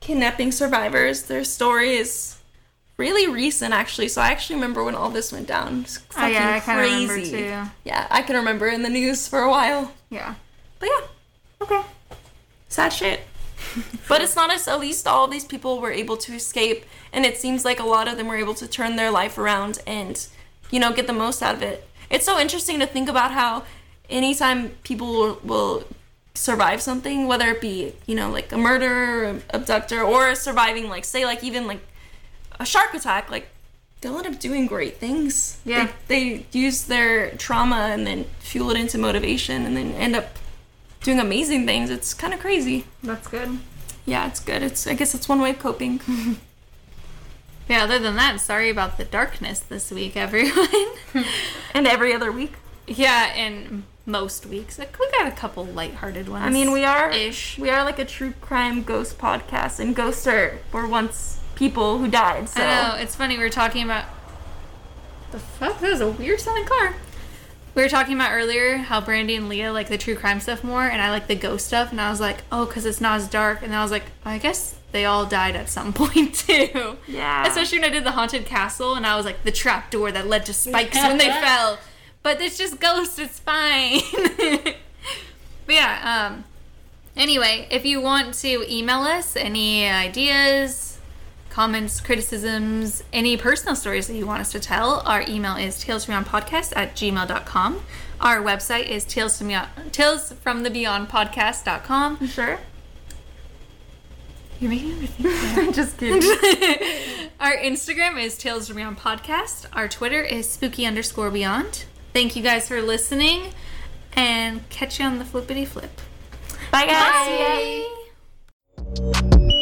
kidnapping survivors. Their story is really recent, actually. So I actually remember when all this went down. It's Oh, yeah, I fucking kind of remember crazy. too. Yeah, I can remember in the news for a while. Yeah. But yeah, Okay. sad shit. *laughs* but it's not as at least all these people were able to escape, and it seems like a lot of them were able to turn their life around and, you know, get the most out of it. It's so interesting to think about how anytime people will survive something, whether it be, you know, like a murder, or abductor, or surviving, like, say, like, even like a shark attack, like, they'll end up doing great things. Yeah. They, they use their trauma and then fuel it into motivation and then end up doing amazing things. It's kind of crazy. That's good. Yeah, it's good. It's I guess it's one way of coping. *laughs* Yeah, other than that, sorry about the darkness this week, everyone. *laughs* and every other week. yeah, and most weeks. Like, we got a couple lighthearted ones. I mean, we are Ish. we are like a true crime ghost podcast, and ghosts are were once people who died. So I know, it's funny, we were talking about. The fuck? That was a weird sounding car. We were talking about earlier how Brandy and Leah like the true crime stuff more, and I like the ghost stuff, and I was like, oh, because it's not as dark. And I was like, I guess they all died at some *laughs* point too. Yeah. Especially when I did the haunted castle, and I was like, the trap door that led to spikes when they *laughs* fell. But it's just ghosts, it's fine. *laughs* but yeah, um, anyway, if you want to email us any ideas, comments, criticisms, any personal stories that you want us to tell, our email is talesfromthebeyondpodcast at gmail.com. Our website is tales, from beyond, talesfromthebeyondpodcast.com. sure. You're making me think. *laughs* Just kidding. *laughs* Our Instagram is Tales from Beyond Podcast. Our Twitter is spooky underscore beyond. Thank you guys for listening and catch you on the flippity flip. Bye guys. Bye.